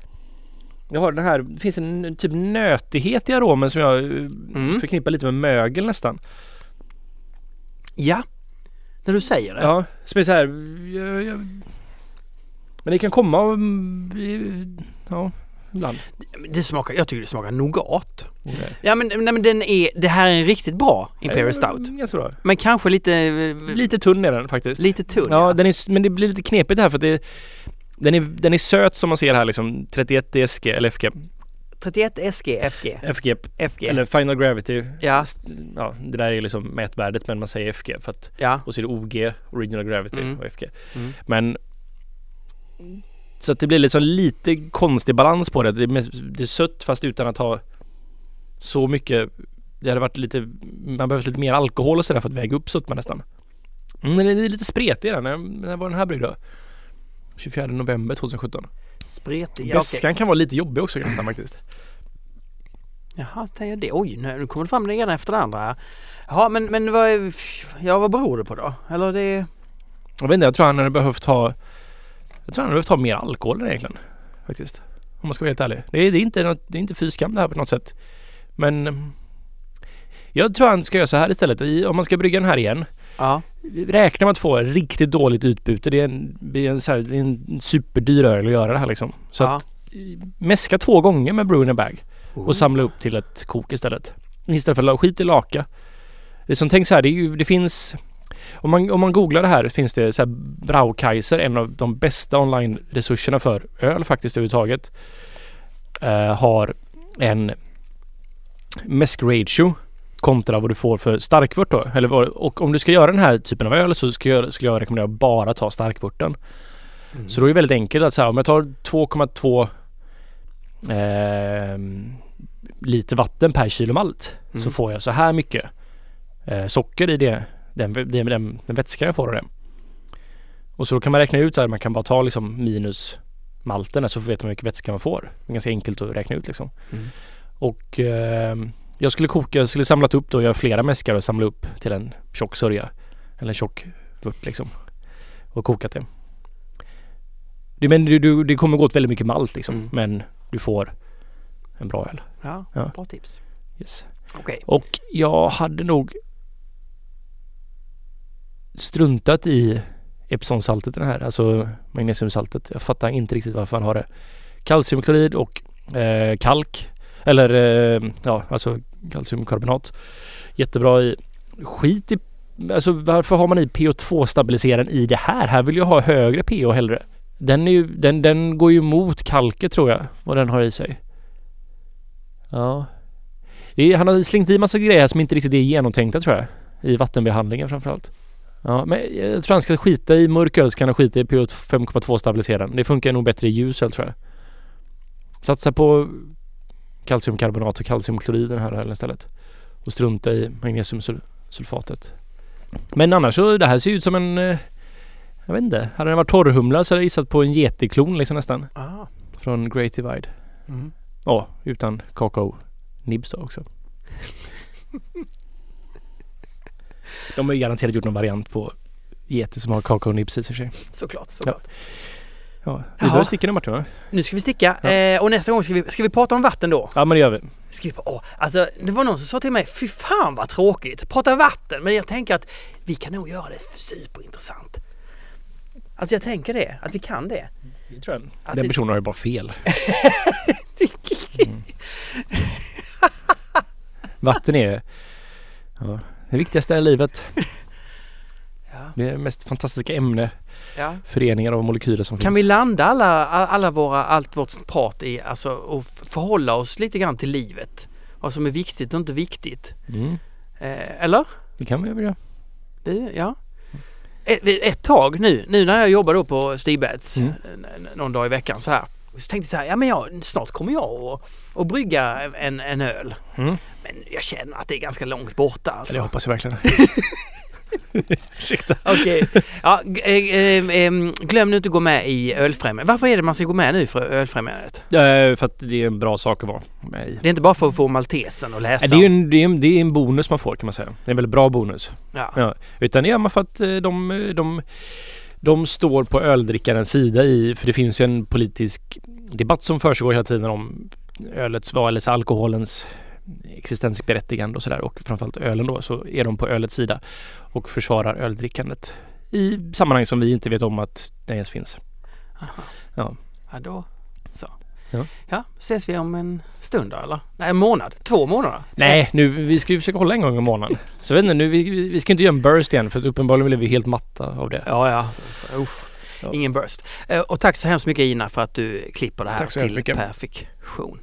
jag har den här, det finns en typ nötighet i aromen som jag eh, Mm. förknippar lite med mögel nästan. Ja, när du säger det. Ja, som är så här. Jag, jag, men det kan komma mm, ja, ibland. Det smakar, jag tycker det smakar nougat. Ja men, nej, men den är, det här är en riktigt bra Imperial Stout. Ganska bra. Men kanske lite, Lite tunn är den faktiskt. lite tunn. Ja, den är, men det blir lite knepigt här för att det den är, den är söt som man ser här liksom 31 DSG eller FG. 31 SG, FG, FG FG. eller Final Gravity. Ja, Ja, det där är liksom mätvärdet men man säger FG för att ja. och så är det OG, Original Gravity Mm. och FG. Mm. Men så att det blir liksom lite konstig balans på det. Det är, det är sött fast utan att ha så mycket. Det hade varit lite, man behöver lite mer alkohol och sådär för att väga upp sötman nästan. Mm, den är lite spretig den. När, var den här bryggd då? 24 november 2017. Spretig. Ja, Väskan kan vara lite jobbig också nästan faktiskt. Jaha, säger det. Oj, nu kommer det fram det ena efter det andra. Jaha, men, men vad, ja, vad beror det på då? Eller det... Jag vet inte, jag tror han hade behövt ha Jag tror han hade behövt ha mer alkohol egentligen. Faktiskt. Om man ska vara helt ärlig. Det är, det är inte, något, det är inte fy skam det här på något sätt. Men Jag tror han ska göra så här istället. I, om man ska brygga den här igen. Ja. Räkna med att få riktigt dåligt utbyte. Det är en, det är en, så här, det är en superdyr öl att göra det här liksom. Så ja. att mäska två gånger med brew in a bag. Oh. och samla upp till ett kok istället. Istället för att la- skit i laka. Det som tänk så här, det, är ju, det finns om man, om man googlar det här finns det så här Braukaiser, en av de bästa online-resurserna för öl faktiskt överhuvudtaget. eh, har en mäsk ratio kontra vad du får för starkvört då. Eller, vad- och om du ska göra den här typen av öl så skulle jag, skulle jag rekommendera att bara ta starkvörten. Mm. Så då är det väldigt enkelt att säga om jag tar 2,2 ehm, liter vatten per kilo malt Mm. så får jag så här mycket eh, socker i det, den, den, den, den vätskan jag får av det. Och så då kan man räkna ut så här, man kan bara ta liksom minus malten så vet man hur mycket vätska man får. Det är ganska enkelt att räkna ut liksom. Mm. Och ehm, jag skulle koka, jag skulle samlat upp då, göra flera mäskar och samla upp till en tjock sörja. Eller en tjock vört liksom. Och kokat det. det men du, du, det kommer gå åt väldigt mycket malt liksom. Mm. Men du får en bra öl. Ja, Ja. bra tips. Yes. Okej. Och jag hade nog struntat i Epsonsaltet den här, alltså magnesiumsaltet. Jag fattar inte riktigt varför han har det. Kalciumklorid och eh, kalk. Eller eh, ja, alltså kalciumkarbonat. Jättebra i. Skit i Alltså varför har man i PO2-stabiliseraren i det här? Här vill jag ha högre PO hellre. Den, är ju, den, den går ju emot kalket tror jag, vad den har i sig. Ja. Är, han har slängt i massa grejer som inte riktigt är genomtänkta tror jag. I vattenbehandlingen framförallt. Ja, men jag tror han ska skita i mörk öl så kan han skita i PO 5,2 stabiliseraren. Det funkar nog bättre i ljus öl tror jag. Satsa på kalciumkarbonat och kalciumklorid här istället. Och strunta i magnesiumsulfatet. Men annars så, det här ser ut som en... eh, Jag vet inte. Hade den varit torrhumla så hade jag gissat på en getiklon liksom nästan. Ah. Från Great Divide. Mm. Ja, utan kakao nibs då också. *laughs* De har ju garanterat gjort någon variant på Yeti som har kakao nibs i sig. Såklart, såklart. Ja, vi Jaha. behöver sticka nu Martin va? Nu ska vi sticka Ja. eh, och nästa gång ska vi, ska vi prata om vatten då. Ja men det gör vi. Ska vi, åh, alltså, det var någon som sa till mig, fy fan vad tråkigt, prata vatten. Men jag tänker att vi kan nog göra det superintressant. Alltså jag tänker det, att vi kan det. Det tror jag. Att Den personen har ju bara fel. *laughs* Mm. Vatten är ja, det viktigaste i livet. *laughs* Ja. Det är det mest fantastiska ämne, Ja. föreningar av molekyler som Kan finns. vi landa alla, alla våra, allt vårt prat i, alltså och förhålla oss lite grann till livet? Vad som är viktigt och inte viktigt. Mm, Eh, eller? det kan vi väl göra. Det, ja. Ett, ett tag nu, nu när jag jobbar då på Stigbäds Mm. n- någon dag i veckan så här. Så tänkte jag så här, ja men jag, snart kommer jag att och brygga en, en öl. Mm. Men jag känner att det är ganska långt borta Ja, alltså. det hoppas jag verkligen. *laughs* Ursäkta. Okej. Ja, g- eh, eh, glöm nu inte att gå med i Ölfrämjandet. Varför är det man ska gå med nu för Ölfrämjandet? Eh, för att det är en bra sak att vara med i. Det är inte bara för att få maltesen och läsa. Det är, en, det, är en, det är en bonus man får kan man säga. Det är en väldigt bra bonus. ja. Ja. Utan det gör man för att de, de, de står på öldrickarens sida i, för det finns ju en politisk debatt som försiggår hela tiden om ölets, vad- eller alkoholens existensberättigande och sådär och framförallt ölen då så är de på ölets sida och försvarar öldrickandet i sammanhang som vi inte vet om att det ens finns. Aha. Ja. Ja, då så. Ja. ja, ses vi om en stund då eller? Nej, en månad. Två månader. Nej, nu, vi ska ju försöka hålla en gång i månaden. *laughs* Så vet inte, nu, vi, vi ska inte göra en burst igen för att uppenbarligen blev vi helt matta av det. Ja, ja. Usch. Ja. Ingen burst. Eh, Och tack så hemskt mycket Ina för att du klipper det här till perfektion.